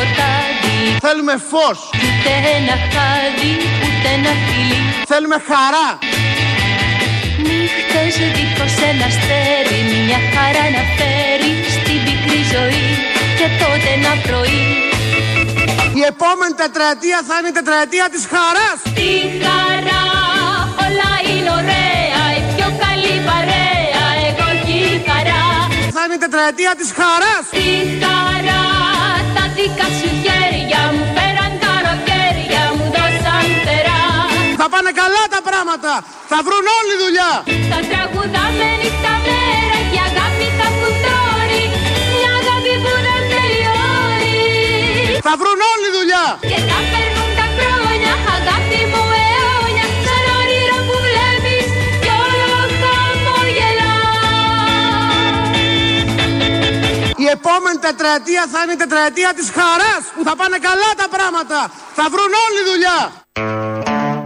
σκοτάδι Θέλουμε φως. Ούτε ένα χάδι, ούτε ένα φιλί Θέλουμε χαρά. Νύχτες δίχως ένα αστέρι Μια χαρά να φέρει στην πικρή ζωή Και τότε ένα πρωί Η επόμενη τετραετία θα είναι η τετραετία της χαράς. Τη χαρά όλα είναι ωραία Η πιο καλή παρέα Εγώ και η χαρά Θα είναι η τετραετία της χαράς. Τη χαρά τα δικά σου χέρια μου Πέραν τα ροκέρια μου δώσαν φτερά Θα πάνε καλά τα πράγματα. Θα βρουν όλη δουλειά. Θα τραγουδάμε νύχτα μέρα και η αγάπη θα φουντώνει Μια αγάπη που δεν τελειώνει Θα βρουν όλη δουλειά. Και θα περνούν τα επόμενη τετραετία θα είναι η τετραετία της χαράς που θα πάνε καλά τα πράγματα. Θα βρουν όλη δουλειά.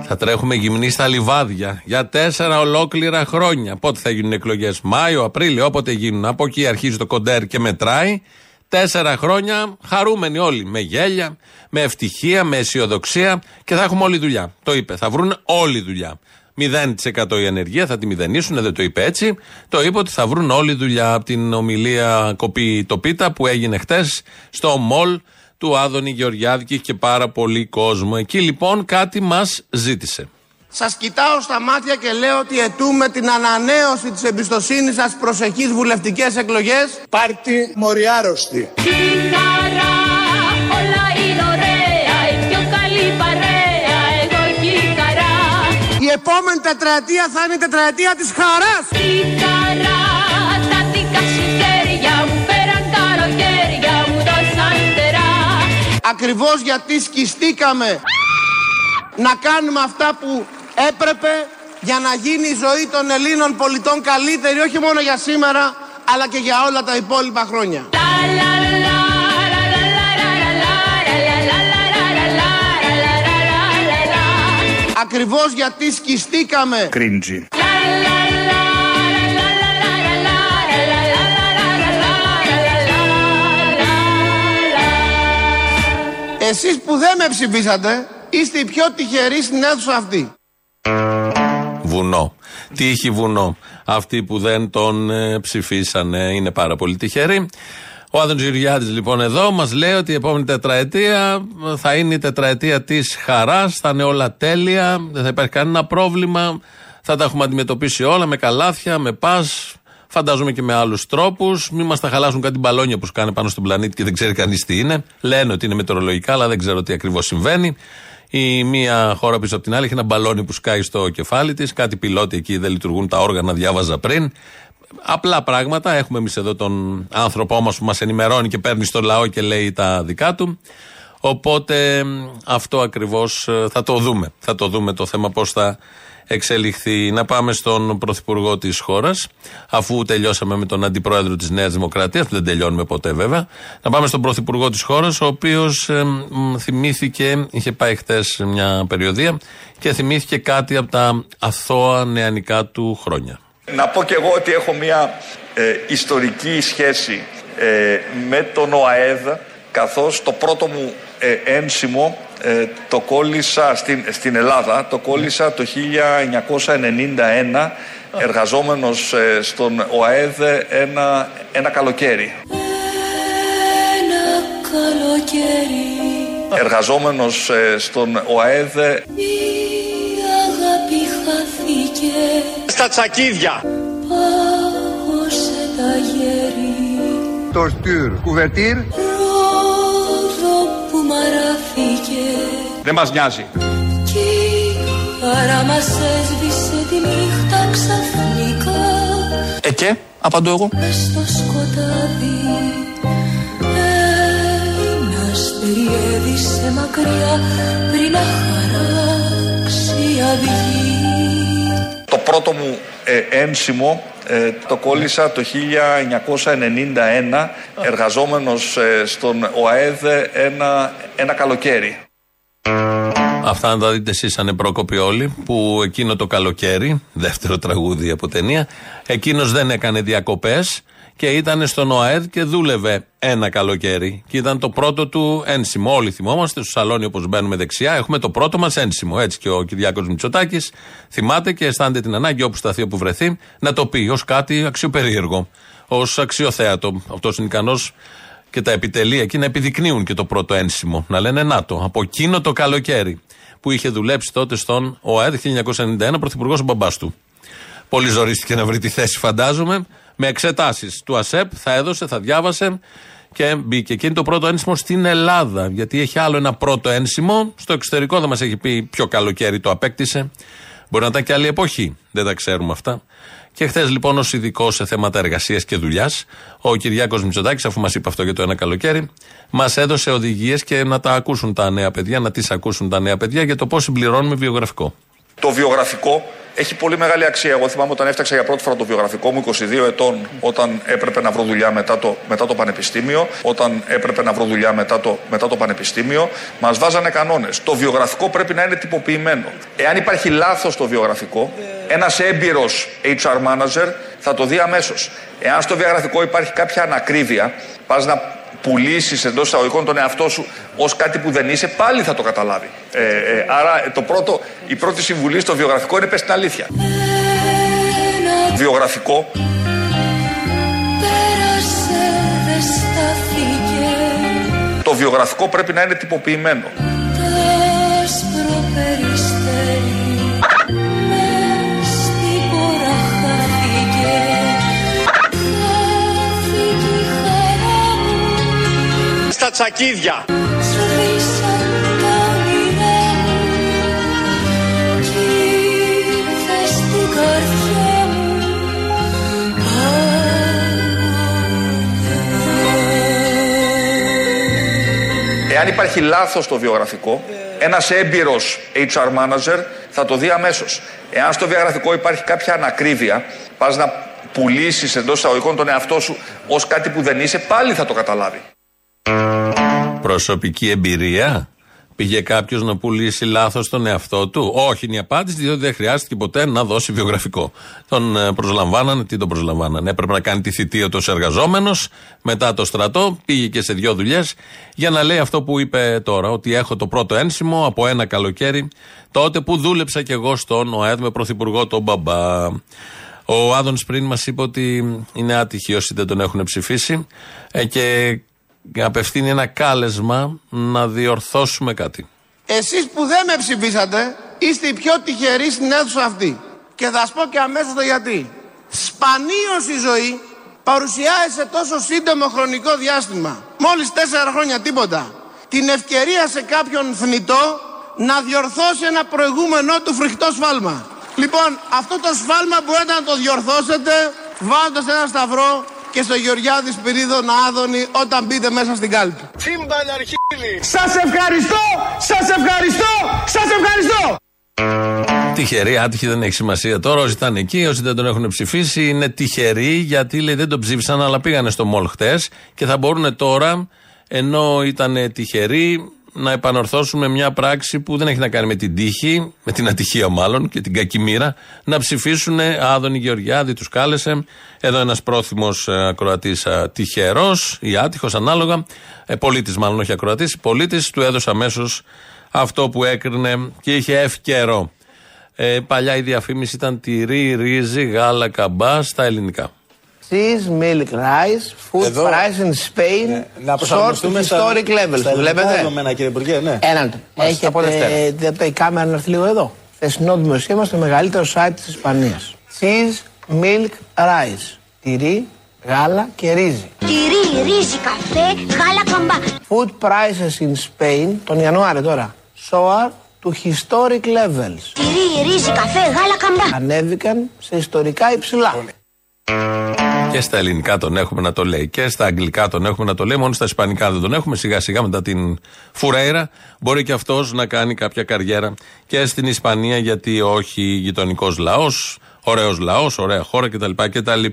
Θα τρέχουμε γυμνοί στα λιβάδια για τέσσερα ολόκληρα χρόνια. Πότε θα γίνουν εκλογές, Μάιο, Απρίλιο, όποτε γίνουν. Από εκεί αρχίζει το κοντέρ και μετράει. Τέσσερα χρόνια χαρούμενοι όλοι. Με γέλια, με ευτυχία, με αισιοδοξία και θα έχουμε όλη δουλειά. Το είπε. Θα βρουν όλη δουλειά. 0% η ανεργία, θα τη μηδενίσουν, δεν το είπε έτσι. Το είπε ότι θα βρουν όλη δουλειά από την ομιλία κοπή το πίτα που έγινε χτες στο μολ του Άδωνη Γεωργιάδη και είχε και πάρα πολύ κόσμο. Εκεί λοιπόν κάτι μας ζήτησε. Σας κοιτάω στα μάτια και λέω ότι αιτούμε την ανανέωση της εμπιστοσύνης σας προσεχείς βουλευτικές εκλογές. Πάρτι μοριάρωστη. Τετραετία θα είναι η τετραετία της χαράς. Τη χαρά τα δικά σου χέρια μου Πέραν τα ροκέρια μου δώσαν φτερά Ακριβώς γιατί σκιστήκαμε να κάνουμε αυτά που έπρεπε για να γίνει η ζωή των Ελλήνων πολιτών καλύτερη όχι μόνο για σήμερα αλλά και για όλα τα υπόλοιπα χρόνια. Ακριβώς γιατί σκιστήκαμε Κρίντζι. εσείς που δεν με ψηφίσατε είστε οι πιο τυχεροί στην αίθουσα αυτή. Βουνό. Τύχη βουνό; Αυτοί που δεν τον ε, ψηφίσανε είναι πάρα πολύ τυχεροί. Ο Άδων Γεωργιάδης λοιπόν εδώ μας λέει ότι η επόμενη τετραετία θα είναι η τετραετία της χαράς, θα είναι όλα τέλεια, δεν θα υπάρχει κανένα πρόβλημα, θα τα έχουμε αντιμετωπίσει όλα με καλάθια, με πας, φαντάζομαι και με άλλους τρόπους, μην μας τα χαλάσουν κάτι μπαλόνια που σκάνε πάνω στον πλανήτη και δεν ξέρει κανείς τι είναι. Λένε ότι είναι μετεωρολογικά, αλλά δεν ξέρω τι ακριβώς συμβαίνει. Η μία χώρα πίσω από την άλλη έχει ένα μπαλόνι που σκάει στο κεφάλι της. Κάτι πιλότη εκεί δεν λειτουργούν τα όργανα, διάβαζα πριν. Απλά πράγματα. Έχουμε εμείς εδώ τον άνθρωπό μας που μας ενημερώνει και παίρνει στο λαό και λέει τα δικά του. Οπότε μ, αυτό ακριβώς θα το δούμε. Θα το δούμε το θέμα πώς θα εξελιχθεί. Να πάμε στον πρωθυπουργό της χώρας, αφού τελειώσαμε με τον αντιπρόεδρο της Νέας Δημοκρατίας, που δεν τελειώνουμε ποτέ βέβαια. Να πάμε στον πρωθυπουργό της χώρας, ο οποίος θυμήθηκε, είχε πάει χτες μια περιοδία και θυμήθηκε κάτι από τα αθώα νεανικά του χρόνια. Να πω και εγώ ότι έχω μια ε, ιστορική σχέση ε, με τον ΟΑΕΔ καθώς το πρώτο μου ε, ένσημο ε, το κόλλησα στην, στην Ελλάδα, το κόλλησα το 1991 εργαζόμενος ε, στον ΟΑΕΔ ένα, ένα καλοκαίρι. Ένα καλοκαίρι Εργαζόμενος ε, στον ΟΑΕΔ η αγάπη χάθηκε Στα τσακίδια. Πάγωσε τα γέρι Το στυρ. Κουβερτήρ. Ρόδο που μαράφηκε Δεν μας νοιάζει. Κι η χαρά μας έσβησε τη νύχτα ξαφνικά Ε και, απαντώ εγώ. Μες στο σκοτάδι Ένας περιέδισε μακριά πριν να χαράξει η αυγή Το πρώτο μου ε, ένσημο ε, το κόλλησα το 1991 εργαζόμενος ε, στον ΟΑΕΔ ένα, ένα καλοκαίρι. Αυτά να τα δείτε εσείς ανεπρόκοποι όλοι, που εκείνο το καλοκαίρι, δεύτερο τραγούδι από ταινία, εκείνος δεν έκανε διακοπές και ήταν στον ΟΑΕΔ και δούλευε ένα καλοκαίρι. Και ήταν το πρώτο του ένσημο. Όλοι θυμόμαστε, στο σαλόνι όπως μπαίνουμε δεξιά, έχουμε το πρώτο μας ένσημο. Έτσι και ο Κυριάκος Μητσοτάκης θυμάται και αισθάνεται την ανάγκη όπου σταθεί, όπου βρεθεί, να το πει ως κάτι αξιοπερίεργο, ως αξιοθέατο. Αυτός είναι ικανός και τα επιτελεία εκεί να επιδεικνύουν και το πρώτο ένσημο. Να λένε να το, από εκείνο το καλοκαίρι που είχε δουλέψει τότε στον ΟΑΕΔ 1991, πρωθυπουργός ο μπαμπάς του. Πολύ ζορίστηκε να βρει τη θέση, φαντάζομαι. Με εξετάσεις του ΑΣΕΠ θα έδωσε, θα διάβασε και μπήκε. Και είναι το πρώτο ένσημο στην Ελλάδα. Γιατί έχει άλλο ένα πρώτο ένσημο. Στο εξωτερικό δεν μας έχει πει ποιο καλοκαίρι το απέκτησε. Μπορεί να ήταν και άλλη εποχή. Δεν τα ξέρουμε αυτά. Και χθες λοιπόν, ως ειδικό σε θέματα εργασίας και δουλειάς, ο Κυριάκος Μητσοτάκης, αφού μας είπε αυτό για το ένα καλοκαίρι, μας έδωσε οδηγίες και να τα ακούσουν τα νέα παιδιά, να τις ακούσουν τα νέα παιδιά για το πώς συμπληρώνουμε βιογραφικό. Το βιογραφικό έχει πολύ μεγάλη αξία. Εγώ θυμάμαι όταν έφτιαξα για πρώτη φορά το βιογραφικό μου 22 ετών, όταν έπρεπε να βρω δουλειά μετά το, μετά το πανεπιστήμιο. Όταν έπρεπε να βρω δουλειά μετά το, μετά το πανεπιστήμιο, μας βάζανε κανόνες. Το βιογραφικό πρέπει να είναι τυποποιημένο. Εάν υπάρχει λάθος στο βιογραφικό, ένας έμπειρος HR manager θα το δει αμέσως. Εάν στο βιογραφικό υπάρχει κάποια ανακρίβεια, πας να πουλήσεις εντός εισαγωγικών τον εαυτό σου ως κάτι που δεν είσαι, πάλι θα το καταλάβει. Ε, ε, άρα το πρώτο, η πρώτη συμβουλή στο βιογραφικό είναι πες την αλήθεια. Βιογραφικό Πέρασε, δεν στάθηκε Το βιογραφικό πρέπει να είναι τυποποιημένο. Παγωδιά Εάν υπάρχει λάθος στο βιογραφικό, ένας έμπειρος HR manager θα το δει αμέσως. Εάν στο βιογραφικό υπάρχει κάποια ανακρίβεια, πας να πουλήσεις εντός εισαγωγικών τον εαυτό σου ως κάτι που δεν είσαι, πάλι θα το καταλάβει. Προσωπική εμπειρία. Πήγε κάποιος να πουλήσει λάθος τον εαυτό του. Όχι, είναι η απάντηση, διότι δεν χρειάστηκε ποτέ να δώσει βιογραφικό. Τον ε, προσλαμβάνανε, τι τον προσλαμβάνανε; Έπρεπε να κάνει τη θητεία του εργαζόμενος, μετά το στρατό, πήγε και σε δύο δουλειές για να λέει αυτό που είπε τώρα, ότι έχω το πρώτο ένσημο από ένα καλοκαίρι, τότε που δούλεψα κι εγώ στον ΟΑΕΔ με πρωθυπουργό τον Μπαμπά. Ο Άδωνς πριν μας είπε ότι είναι άτυχοι όσοι δεν τον έχουν ψηφίσει ε, και απευθύνει ένα κάλεσμα να διορθώσουμε κάτι. Εσείς που δεν με ψηφίσατε, είστε οι πιο τυχεροί στην αίθουσα αυτή. Και θα σας πω και αμέσως το γιατί. Σπανίως η ζωή παρουσιάζει σε τόσο σύντομο χρονικό διάστημα, μόλις τέσσερα χρόνια τίποτα, την ευκαιρία σε κάποιον θνητό να διορθώσει ένα προηγούμενό του φρικτό σφάλμα. Λοιπόν, αυτό το σφάλμα μπορείτε να το διορθώσετε βάζοντας ένα σταυρό και στο Γεωργιάδης Σπυρίδο να άδωνει όταν μπείτε μέσα στην κάλπη. Σας ευχαριστώ! Σας ευχαριστώ! Σας ευχαριστώ! Τυχεροί, άτυχοι δεν έχει σημασία τώρα. Όσοι ήταν εκεί, όσοι δεν τον έχουν ψηφίσει, είναι τυχεροί γιατί λέει δεν τον ψήφισαν, αλλά πήγανε στο μολ χτες και θα μπορούν τώρα, ενώ ήταν τυχεροί, να επανορθώσουν με μια πράξη που δεν έχει να κάνει με την τύχη, με την ατυχία μάλλον και την κακή μοίρα, να ψηφίσουν Άδωνη Γεωργιάδη, τους κάλεσε. Εδώ ένας πρόθυμος ακροατής τυχερός ή άτυχος, ανάλογα, ε, πολίτης μάλλον, όχι ακροατής, πολίτης, του έδωσε αμέσως αυτό που έκρινε και είχε ευκαιρό. Ε, παλιά η διαφήμιση ήταν τυρί, ρύζι, γάλα, καμπά στα ελληνικά. Cheese, milk, rice, food Εδώ. price in Spain, Ναι, να short προσαρμοστούμε στα- historic levels. στα ελληνικά Βλέπετε. δεδομένα, κύριε Υπουργέ, ναι. Έναν. Μάλιστα, από Δευτέρα. Έχετε δεν η κάμερα να έρθει λίγο εδώ. Θεσινό δημοσίευμα στο μεγαλύτερο site της Ισπανίας. Cheese, milk, rice. Τυρί, γάλα και ρύζι. Τυρί, ρύζι, καφέ, γάλα καμπά. Food prices in Spain, τον Ιανουάριο τώρα, soar to historic levels. Τυρί, ρύζι, καφέ, γάλα καμπά. Ανέβηκαν σε ιστορικά υψηλά. Και στα ελληνικά τον έχουμε να το λέει. Και στα αγγλικά τον έχουμε να το λέει. Μόνο στα ισπανικά δεν τον έχουμε. Σιγά σιγά μετά την Φουρέιρα μπορεί και αυτός να κάνει κάποια καριέρα και στην Ισπανία. Γιατί όχι γειτονικός λαός, ωραίος λαός, ωραία χώρα κτλ. κτλ.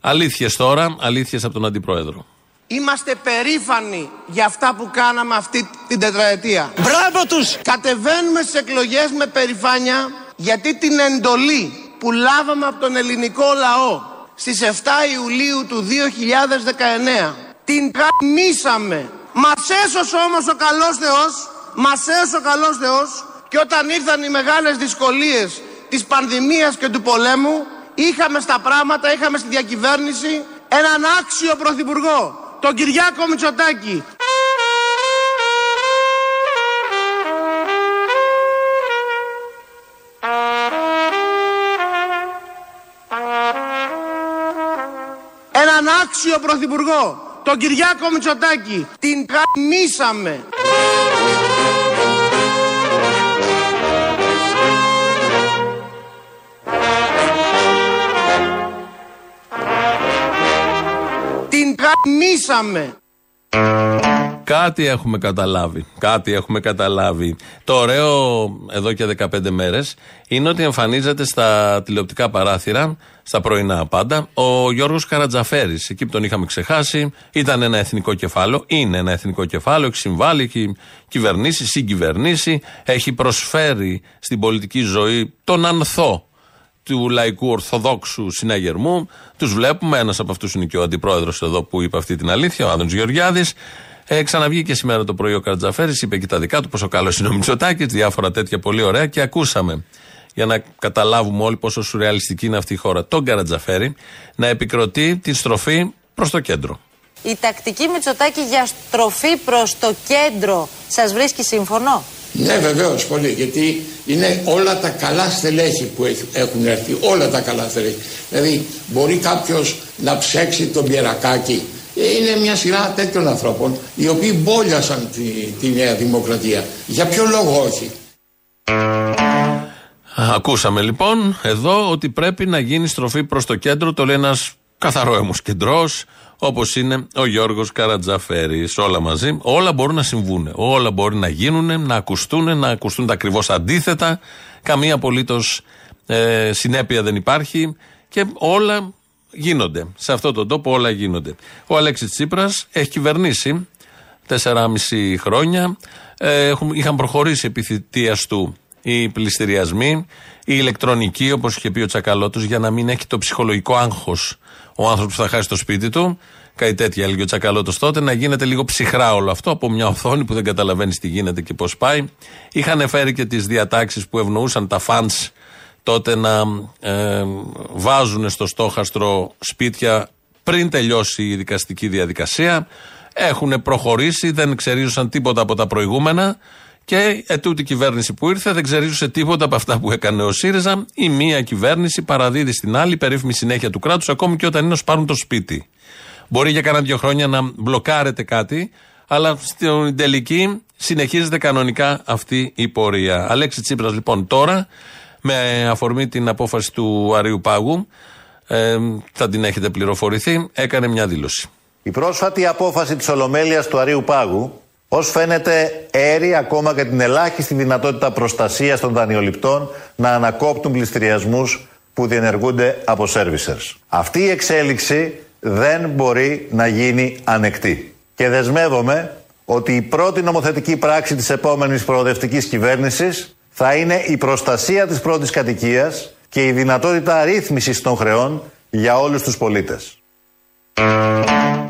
Αλήθειες τώρα, αλήθειες από τον Αντιπρόεδρο. Είμαστε περήφανοι για αυτά που κάναμε αυτή την τετραετία. Μπράβο τους! Κατεβαίνουμε στις εκλογές με περηφάνεια γιατί την εντολή που λάβαμε από τον ελληνικό λαό στις 7 Ιουλίου του 2019 την καμίσαμε. Μας έσωσε όμως ο καλός Θεός, μας έσωσε ο καλός Θεός και όταν ήρθαν οι μεγάλες δυσκολίες της πανδημίας και του πολέμου είχαμε στα πράγματα, είχαμε στη διακυβέρνηση έναν άξιο πρωθυπουργό, τον Κυριάκο Μητσοτάκη. Έναν άξιο πρωθυπουργό, τον Κυριάκο Μητσοτάκη. Την καμίσαμε. Την καμίσαμε. Κάτι έχουμε καταλάβει. Κάτι έχουμε καταλάβει. Το ωραίο εδώ και 15 μέρες είναι ότι εμφανίζεται στα τηλεοπτικά παράθυρα, στα πρωινά πάντα, ο Γιώργος Καρατζαφέρης. Εκεί που τον είχαμε ξεχάσει, ήταν ένα εθνικό κεφάλαιο. Είναι ένα εθνικό κεφάλαιο, έχει συμβάλει, έχει κυβερνήσει, συγκυβερνήσει, έχει προσφέρει στην πολιτική ζωή τον ανθό του λαϊκού ορθοδόξου συναγερμού. Τους βλέπουμε. Ένας από αυτούς είναι και ο αντιπρόεδρος εδώ που είπε αυτή την αλήθεια, ο Άδωνο Γεωργιάδης. Ε, ξαναβγήκε σήμερα το πρωί ο Καρτζαφέρης, είπε και τα δικά του, πόσο καλό είναι ο Μητσοτάκης, διάφορα τέτοια πολύ ωραία και ακούσαμε. Για να καταλάβουμε όλοι πόσο σουρεαλιστική είναι αυτή η χώρα. Τον Καρατζαφέρη να επικροτεί τη στροφή προς το κέντρο. Η τακτική Μητσοτάκη για στροφή προς το κέντρο σας βρίσκει σύμφωνο; Ναι, βεβαίως, πολύ. Γιατί είναι όλα τα καλά στελέχη που έχ- έχουν έρθει. Όλα τα καλά στελέχη. Δηλαδή, μπορεί κάποιος να ψέξει τον Πιερακάκη. Ε, Είναι μια σειρά τέτοιων ανθρώπων οι οποίοι μπόλιασαν τη, τη Νέα Δημοκρατία. Για ποιο λόγο όχι; Ακούσαμε λοιπόν εδώ ότι πρέπει να γίνει στροφή προς το κέντρο. Το λέει ένας καθαρό κεντρός, όπως είναι ο Γιώργος Καρατζαφέρης. Όλα μαζί. Όλα μπορούν να συμβούν. Όλα μπορεί να γίνουν, να ακουστούν, να ακουστούν τα ακριβώς αντίθετα. Καμία απολύτως ε, συνέπεια δεν υπάρχει και όλα γίνονται. Σε αυτόν τον τόπο όλα γίνονται. Ο Αλέξης Τσίπρας έχει κυβερνήσει 4,5 χρόνια. Ε, έχουν, είχαν προχωρήσει επί θητείας του οι πληστηριασμοί, η ηλεκτρονική, όπως είχε πει ο Τσακαλώτος, για να μην έχει το ψυχολογικό άγχος ο άνθρωπος που θα χάσει το σπίτι του. Κάτι τέτοια έλεγε ο Τσακαλώτος τότε, να γίνεται λίγο ψυχρά όλο αυτό από μια οθόνη που δεν καταλαβαίνεις τι γίνεται και πώς πάει. Είχαν φέρει και τις διατάξεις που ευνοούσαν τα φαντ τότε να ε, βάζουν στο στόχαστρο σπίτια πριν τελειώσει η δικαστική διαδικασία. Έχουν προχωρήσει, δεν ξερίζωσαν τίποτα από τα προηγούμενα και ετούτη κυβέρνηση που ήρθε δεν ξερίζωσε τίποτα από αυτά που έκανε ο ΣΥΡΙΖΑ. Η μία κυβέρνηση παραδίδει στην άλλη περίφημη συνέχεια του κράτους, ακόμη και όταν είναι να σου πάρουν το σπίτι. Μπορεί για κανένα δύο χρόνια να μπλοκάρετε κάτι, αλλά στην τελική συνεχίζεται κανονικά αυτή η πορεία. Αλέξη Τσίπρας λοιπόν τώρα, με αφορμή την απόφαση του Αρίου Πάγου, ε, θα την έχετε πληροφορηθεί, έκανε μια δήλωση. Η πρόσφατη απόφαση της Ολομέλειας του Αρίου Πάγου, ως φαίνεται έρει ακόμα και την ελάχιστη δυνατότητα προστασίας των δανειοληπτών να ανακόπτουν πληστηριασμούς που διενεργούνται από servicers. Αυτή η εξέλιξη δεν μπορεί να γίνει ανεκτή. Και δεσμεύομαι ότι η πρώτη νομοθετική πράξη της επόμενης προοδευτικής κυβέρνησης θα είναι η προστασία της πρώτης κατοικίας και η δυνατότητα ρύθμισης των χρεών για όλους τους πολίτες.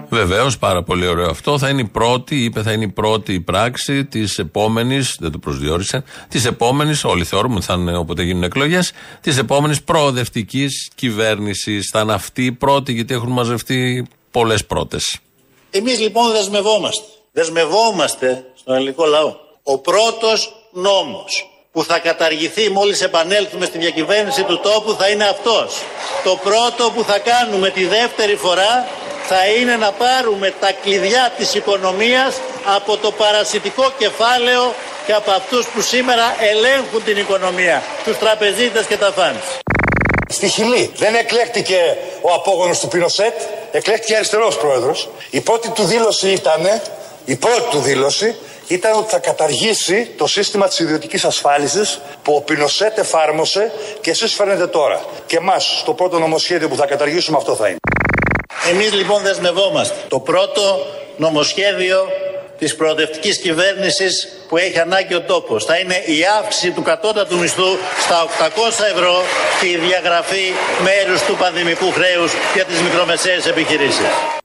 Βεβαίως, πάρα πολύ ωραίο αυτό. Θα είναι η πρώτη, είπε, θα είναι η πρώτη πράξη της επόμενης, δεν το προσδιορίσε, της επόμενης, όλοι θεωρούμε ότι θα είναι όποτε γίνουν εκλογές, της επόμενης προοδευτικής κυβέρνησης. Θα είναι αυτή η πρώτη, γιατί έχουν μαζευτεί πολλές πρώτες. Εμείς λοιπόν δεσμευόμαστε. Δεσμευόμαστε στον ελληνικό λαό. Ο πρώτος νόμος που θα καταργηθεί μόλις επανέλθουμε στη διακυβέρνηση του τόπου θα είναι αυτός. Το πρώτο που θα κάνουμε τη δεύτερη φορά θα είναι να πάρουμε τα κλειδιά της οικονομίας από το παρασιτικό κεφάλαιο και από αυτούς που σήμερα ελέγχουν την οικονομία, τους τραπεζίτες και τα φαντς. Στη Χιλή δεν εκλέχτηκε ο απόγονος του Πινοσέτ, εκλέχτηκε αριστερός πρόεδρος. Η πρώτη του δήλωση ήταν, η πρώτη του δήλωση ήταν ότι θα καταργήσει το σύστημα της ιδιωτικής ασφάλισης που ο Πινοσέτ εφάρμοσε και εσείς φέρνετε τώρα. Και εμάς στο πρώτο νομοσχέδιο που θα καταργήσουμε αυτό θα είναι. Εμείς λοιπόν δεσμευόμαστε. Το πρώτο νομοσχέδιο της προοδευτικής κυβέρνησης που έχει ανάγκη ο τόπος θα είναι η αύξηση του κατώτατου μισθού στα 800 ευρώ και η διαγραφή μέρους του πανδημικού χρέους για τις μικρομεσαίες επιχειρήσεις.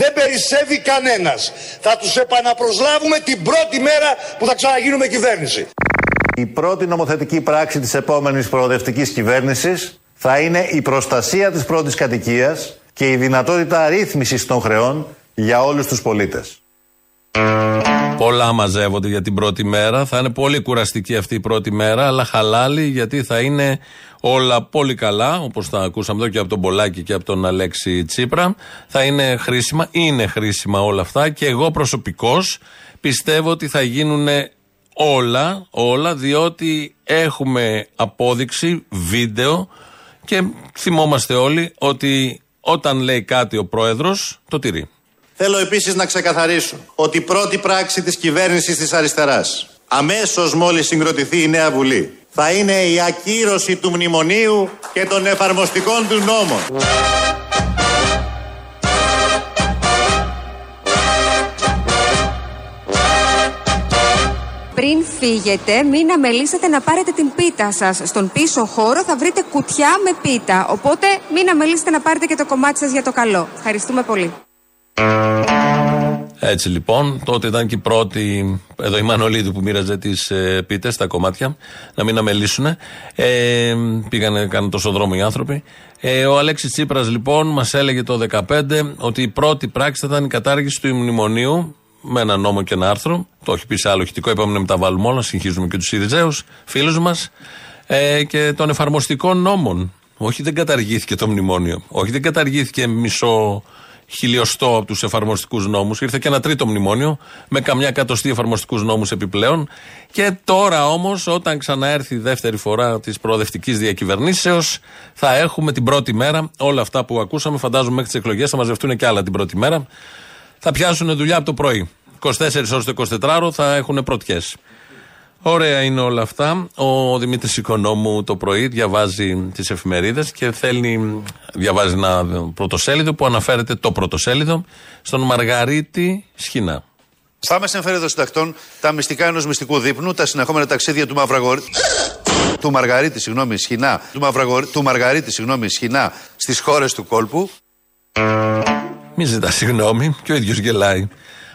Δεν περισσεύει κανένας. Θα τους επαναπροσλάβουμε την πρώτη μέρα που θα ξαναγίνουμε κυβέρνηση. Η πρώτη νομοθετική πράξη της επόμενης προοδευτικής κυβέρνησης θα είναι η προστασία της πρώτης κατοικίας και η δυνατότητα ρύθμισης των χρεών για όλους τους πολίτες. Πολλά μαζεύονται για την πρώτη μέρα. Θα είναι πολύ κουραστική αυτή η πρώτη μέρα, αλλά χαλάλη γιατί θα είναι όλα πολύ καλά, όπως τα ακούσαμε εδώ και από τον Πολάκη και από τον Αλέξη Τσίπρα. Θα είναι χρήσιμα, είναι χρήσιμα όλα αυτά και εγώ προσωπικώς πιστεύω ότι θα γίνουν όλα, όλα, διότι έχουμε απόδειξη, βίντεο και θυμόμαστε όλοι ότι όταν λέει κάτι ο πρόεδρος, το τηρεί. Θέλω επίσης να ξεκαθαρίσω ότι η πρώτη πράξη της κυβέρνησης της αριστεράς, αμέσως μόλις συγκροτηθεί η νέα Βουλή, θα είναι η ακύρωση του μνημονίου και των εφαρμοστικών του νόμων. Πριν φύγετε, μην αμελήσετε να πάρετε την πίτα σας. Στον πίσω χώρο θα βρείτε κουτιά με πίτα. Οπότε μην αμελήσετε να πάρετε και το κομμάτι σας για το καλό. Ευχαριστούμε πολύ. Έτσι λοιπόν, τότε ήταν και η πρώτη, εδώ η Μανολίδου που μοίραζε τις ε, πίτες, τα κομμάτια, να μην αμελήσουν. Ε, πήγανε, κάνουν τόσο δρόμο οι άνθρωποι. Ε, ο Αλέξης Τσίπρας λοιπόν μας έλεγε το 2015 ότι η πρώτη πράξη θα ήταν η κατάργηση του μνημονίου με ένα νόμο και ένα άρθρο. Το έχει πει σε άλλο ηχητικό, είπαμε να μεταβάλουμε όλα, συγχύζουμε και τους Ιριζέους, φίλους μας. Ε, και των εφαρμοστικών νόμων. Όχι, δεν καταργήθηκε το μνημόνιο. Όχι, δεν καταργήθηκε μισό χιλιοστό από τους εφαρμοστικούς νόμους. Ήρθε και ένα τρίτο μνημόνιο με καμιά εκατοστή εφαρμοστικούς νόμους επιπλέον. Και τώρα όμως, όταν ξαναέρθει η δεύτερη φορά της προοδευτικής διακυβερνήσεως, θα έχουμε την πρώτη μέρα όλα αυτά που ακούσαμε. Φαντάζομαι μέχρι τις εκλογές θα μαζευτούν και άλλα την πρώτη μέρα. Θα πιάσουν δουλειά από το πρωί. 24 ώρες το 24ωρο θα έχουν πρωτιές. Ωραία είναι όλα αυτά. Ο Δημήτρης Οικονόμου το πρωί διαβάζει τις εφημερίδες και θέλει, διαβάζει ένα πρωτοσέλιδο που αναφέρεται το πρωτοσέλιδο στον Μαργαρίτη Σχοινά. Στα άμεσα εμφαίνεται συντακτών τα μυστικά ενός μυστικού δείπνου, τα συνεχόμενα ταξίδια του Μαυραγορ... του Μαργαρίτη, συγγνώμη, Σχοινά, του, Μαυραγορ... του Μαργαρίτη, συγγνώμη, Σχοινά στις χώρες του κόλπου. Μη ζητάς συγγνώμη και ο ίδιος γελάει.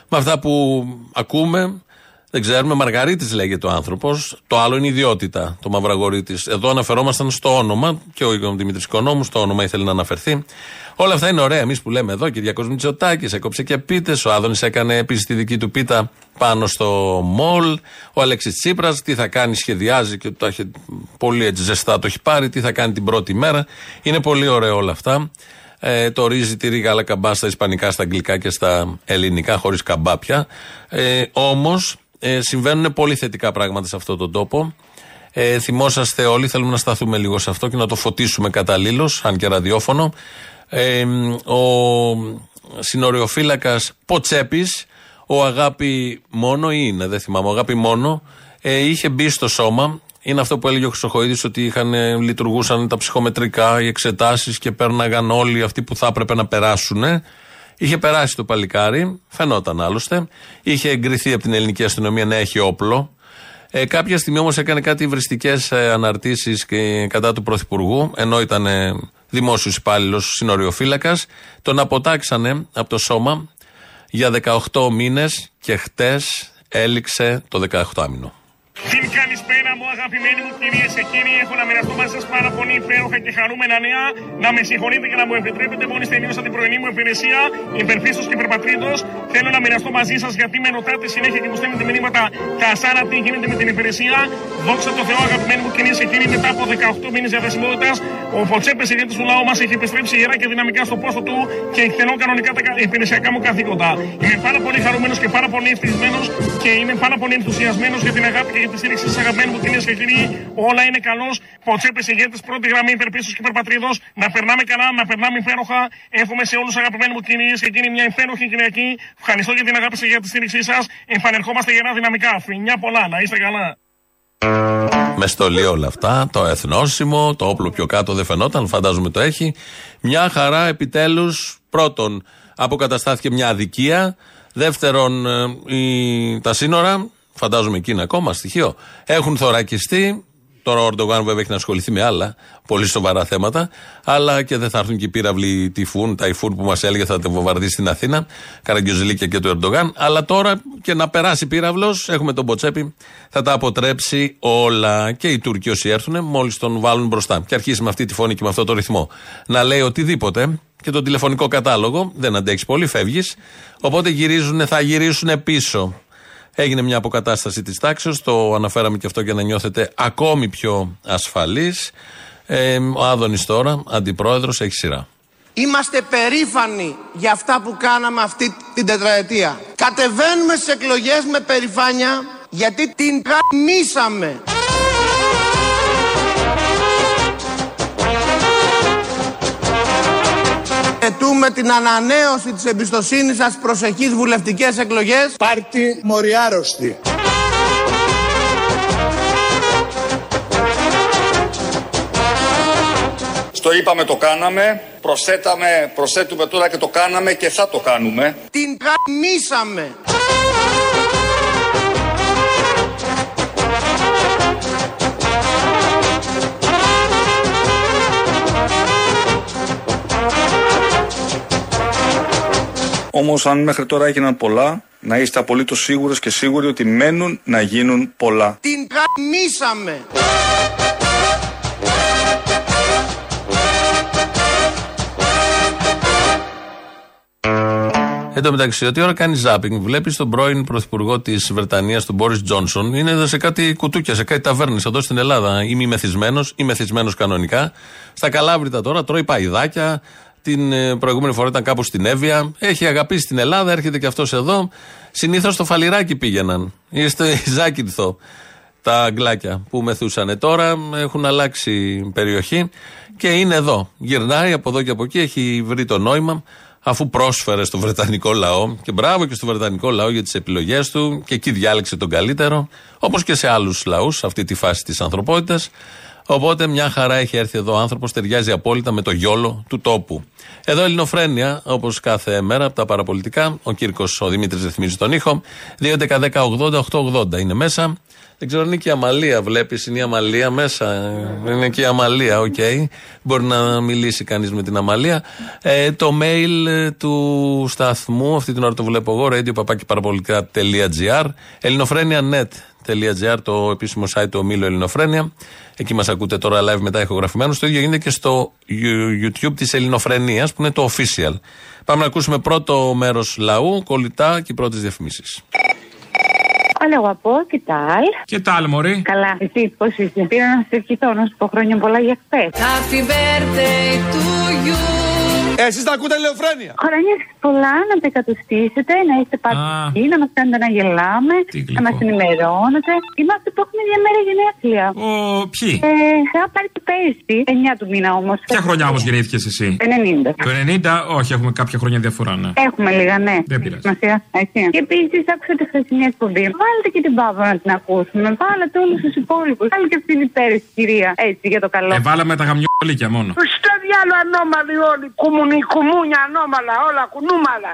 Με αυτά που ακούμε, δεν ξέρουμε, Μαργαρίτης λέγεται ο άνθρωπος. Το άλλο είναι ιδιότητα, το Μαυραγωρίτη. Εδώ αναφερόμασταν στο όνομα και ο Δημήτρης Οικονόμου στο όνομα ήθελε να αναφερθεί. Όλα αυτά είναι ωραία. Εμείς που λέμε εδώ, Κυριακό Μητσοτάκης, έκοψε και πίτες. Ο Άδωνης έκανε επίσης τη δική του πίτα πάνω στο μολ. Ο Αλέξης Τσίπρας, τι θα κάνει, σχεδιάζει και το έχει πολύ έτσι ζεστά το έχει πάρει. Τι θα κάνει την πρώτη μέρα. Είναι πολύ ωραία όλα αυτά. Ε, το ρύζι, τυρί, γάλα, καμπά στα ισπανικά, στα αγγλικά και στα ελληνικά, χωρίς καμπάπια. Ε, Όμως ε, συμβαίνουν πολύ θετικά πράγματα σε αυτόν τον τόπο. Ε, θυμόσαστε όλοι, θέλουμε να σταθούμε λίγο σε αυτό και να το φωτίσουμε καταλήλως, αν και ραδιόφωνο. Ε, ο συνοριοφύλακας Ποτσέπης, ο Αγάπη Μόνο, ή είναι, δεν θυμάμαι, ο Αγάπη Μόνο, ε, είχε μπει στο σώμα. Είναι αυτό που έλεγε ο Χρυσοχοίδης ότι είχαν, ε, λειτουργούσαν τα ψυχομετρικά, οι εξετάσεις και πέρναγαν όλοι αυτοί που θα έπρεπε να περάσουν. Είχε περάσει το παλικάρι, φαινόταν άλλωστε. Είχε εγκριθεί από την ελληνική αστυνομία να έχει όπλο. Ε, κάποια στιγμή όμως έκανε κάτι υβριστικές ε, αναρτήσεις κατά του Πρωθυπουργού, ενώ ήταν ε, δημόσιος υπάλληλος συνοριοφύλακας. Τον αποτάξανε από το σώμα για 18 μήνες και χτες έληξε το 18 μήνο. Την καλησπέρα μου, αγαπημένοι μου κυρίε και κύριοι. Έχω να μοιραστώ μαζί σας πάρα πολύ υπέροχα και χαρούμενα νέα. Να με συγχωρείτε και να μου επιτρέπετε μόλις τελείωσα την πρωινή μου υπηρεσία. Υπερπίστο και υπερπατρίδο. Θέλω να μοιραστώ μαζί σας γιατί με ρωτάτε συνέχεια και μου στέλνετε μηνύματα. Κασάρα, τι γίνεται με την υπηρεσία. Δόξα τω Θεώ, αγαπημένοι μου κυρίε και κύριοι, μετά από 18 μήνες διαθεσιμότητας, ο Ποτσέπε ηγέτης του λαού μας έχει επιστρέψει γερά και δυναμικά στο πόστο του και εκτελώ κανονικά τα υπηρεσιακά μου καθήκοντα. Είμαι πάρα πολύ χαρούμενος και πάρα πολύ ευτυχισμένος και είμαι πάρα πολύ ενθουσιασμένος για την αγάπη και για τη στήριξη σα, αγαπημένοι μου κυρίες και κύριοι. Όλα είναι καλώς. Ποτσέπε ηγέτη, πρώτη γραμμή υπερπίστο και υπερπατρίδο. Να περνάμε καλά, να περνάμε υπέροχα. Εύχομαι σε όλους αγαπημένοι μου κυρίες και κύριοι μια υπέροχη Κυριακή. Ευχαριστώ για την αγάπη σα για τη στήριξή σας. Επανερχόμαστε γερά δυναμικά. Φινιά πολλά, να είστε καλά. Μες στολή όλα αυτά, το εθνόσημο, το όπλο πιο κάτω δεν φαινόταν, φαντάζομαι το έχει. Μια χαρά επιτέλους. Πρώτον, αποκαταστάθηκε μια αδικία. Δεύτερον, ε, η- τα σύνορα, φαντάζομαι εκεί είναι ακόμα στοιχείο, έχουν θωρακιστεί. Τώρα ο Ορντογάν βέβαια έχει να ασχοληθεί με άλλα πολύ σοβαρά θέματα. Αλλά και δεν θα έρθουν και οι πύραυλοι τυφούν, ταϊφούν που μας έλεγε θα τα βομβαρδίσει στην Αθήνα. Καραγκιόζηλίκια και του Ερντογάν. Αλλά τώρα και να περάσει πύραυλος, έχουμε τον Μποτσέπη, θα τα αποτρέψει όλα. Και οι Τούρκοι όσοι έρθουν, μόλις τον βάλουν μπροστά. Και αρχίσει με αυτή τη φωνή και με αυτό το ρυθμό να λέει οτιδήποτε. Και τον τηλεφωνικό κατάλογο, δεν αντέχεις πολύ, φεύγεις. Οπότε γυρίζουν, θα γυρίσουν πίσω. Έγινε μια αποκατάσταση της τάξης, το αναφέραμε και αυτό για να νιώθετε ακόμη πιο ασφαλείς. Ε, ο Άδωνης τώρα, αντιπρόεδρος, έχει σειρά. Είμαστε περήφανοι για αυτά που κάναμε αυτή την τετραετία. Κατεβαίνουμε στις εκλογές με περηφάνεια γιατί την γαμίσαμε. Ετούμε την ανανέωση της εμπιστοσύνης σας προσεχείς βουλευτικές εκλογές. Πάρτι μοριάρωστη. Στο είπαμε το κάναμε, προσθέταμε, προσθέτουμε τώρα και το κάναμε και θα το κάνουμε. Την γαμίσαμε. Όμως αν μέχρι τώρα έγιναν πολλά, να είστε απολύτως σίγουρες και σίγουροι ότι μένουν να γίνουν πολλά. Την γαμίσαμε. Εν τω μεταξύ, ότι ώρα κάνει ζάπινγκ, βλέπεις τον πρώην πρωθυπουργό της Βρετανίας, τον Μπόρι Τζόνσον, είναι εδώ σε κάτι κουτούκια, σε κάτι ταβέρνες εδώ στην Ελλάδα. Είμαι ή μεθυσμένος ή μεθυσμένος κανονικά. Στα Καλάβρητα τώρα τρώει παϊδάκια. Την ε, προηγούμενη φορά ήταν κάπου στην Εύβοια. Έχει αγαπήσει την Ελλάδα, έρχεται και αυτός εδώ. Συνήθως στο φαλιράκι πήγαιναν. Ή στο Ζάκυνθο τα αγγλάκια που μεθούσαν. Τώρα έχουν αλλάξει περιοχή και είναι εδώ. Γυρνάει από εδώ και από εκεί, έχει βρει το νόημα αφού πρόσφερε στο Βρετανικό λαό και μπράβο και στο Βρετανικό λαό για τις επιλογές του και εκεί διάλεξε τον καλύτερο, όπως και σε άλλους λαούς, σε αυτή τη φάση της ανθρωπότητας. Οπότε μια χαρά έχει έρθει εδώ ο άνθρωπος, ταιριάζει απόλυτα με το YOLO του τόπου. Εδώ Ελληνοφρένια, όπως κάθε μέρα από τα παραπολιτικά. Ο Κύρκος, ο Δημήτρης ρυθμίζει τον ήχο. 2.11.10.80.880 είναι μέσα. Δεν ξέρω αν είναι και η Αμαλία, βλέπεις, είναι η Αμαλία μέσα. Είναι και η Αμαλία, οκ. Μπορεί να μιλήσει κανείς με την Αμαλία. Ε, το mail ε, του σταθμού, αυτή την ώρα το βλέπω εγώ, radio.parapolitica.gr, ελληνοφρένια.net.gr, το επίσημο site του ομίλου Ελληνοφρένια. Εκεί μας ακούτε τώρα live μετά ηχογραφημένου. Το ίδιο γίνεται και στο YouTube της Ελληνοφρενία, που είναι το official. Πάμε να ακούσουμε πρώτο μέρος λαού, κολλητά και οι πρώτες διαφημίσεις. Αλέ, αγαπώ, τι τάλ. Και τα άλλη, Μωρή. Καλά, εσύ πώς είσαι. Πήρα να σε ευχηθώ, να σου πω χρόνια πολλά για χθες. Happy birthday to you. Εσείς τα ακούτε Ελληνοφρένια. Χρόνια πολλά να τα εκατοστήσετε, να είστε πάντα εκεί, να μας κάνετε να γελάμε, να μας ενημερώνετε. Είμαστε που έχουμε μια μέρα γενέθλια. Ο, ποιοι; Ε, θα πάρει το πέρσι, 9 του μήνα όμως. Ποια χρονιά όμως γεννήθηκες εσύ; 90. Το 90, όχι, έχουμε κάποια χρόνια διαφορά, ναι. Έχουμε λίγα, ναι. Δεν πειράζει. Σημασία, έτσι. Και επίσης άκουσα τη χθεσινή εκπομπή. Βάλτε και την Παύλα να την ακούσουμε. Βάλετε όλους τους υπόλοιπους. Βάλτε και αυτήν την υπέρηση, κυρία. Έτσι, για το καλό. Ε, βάλαμε τα γαμιόλικια μόνο. Στο διάλογο ανώμαλοι όλοι. Κουμουνι, κουμούνια ανώμαλα, όλα κουνούμαλα.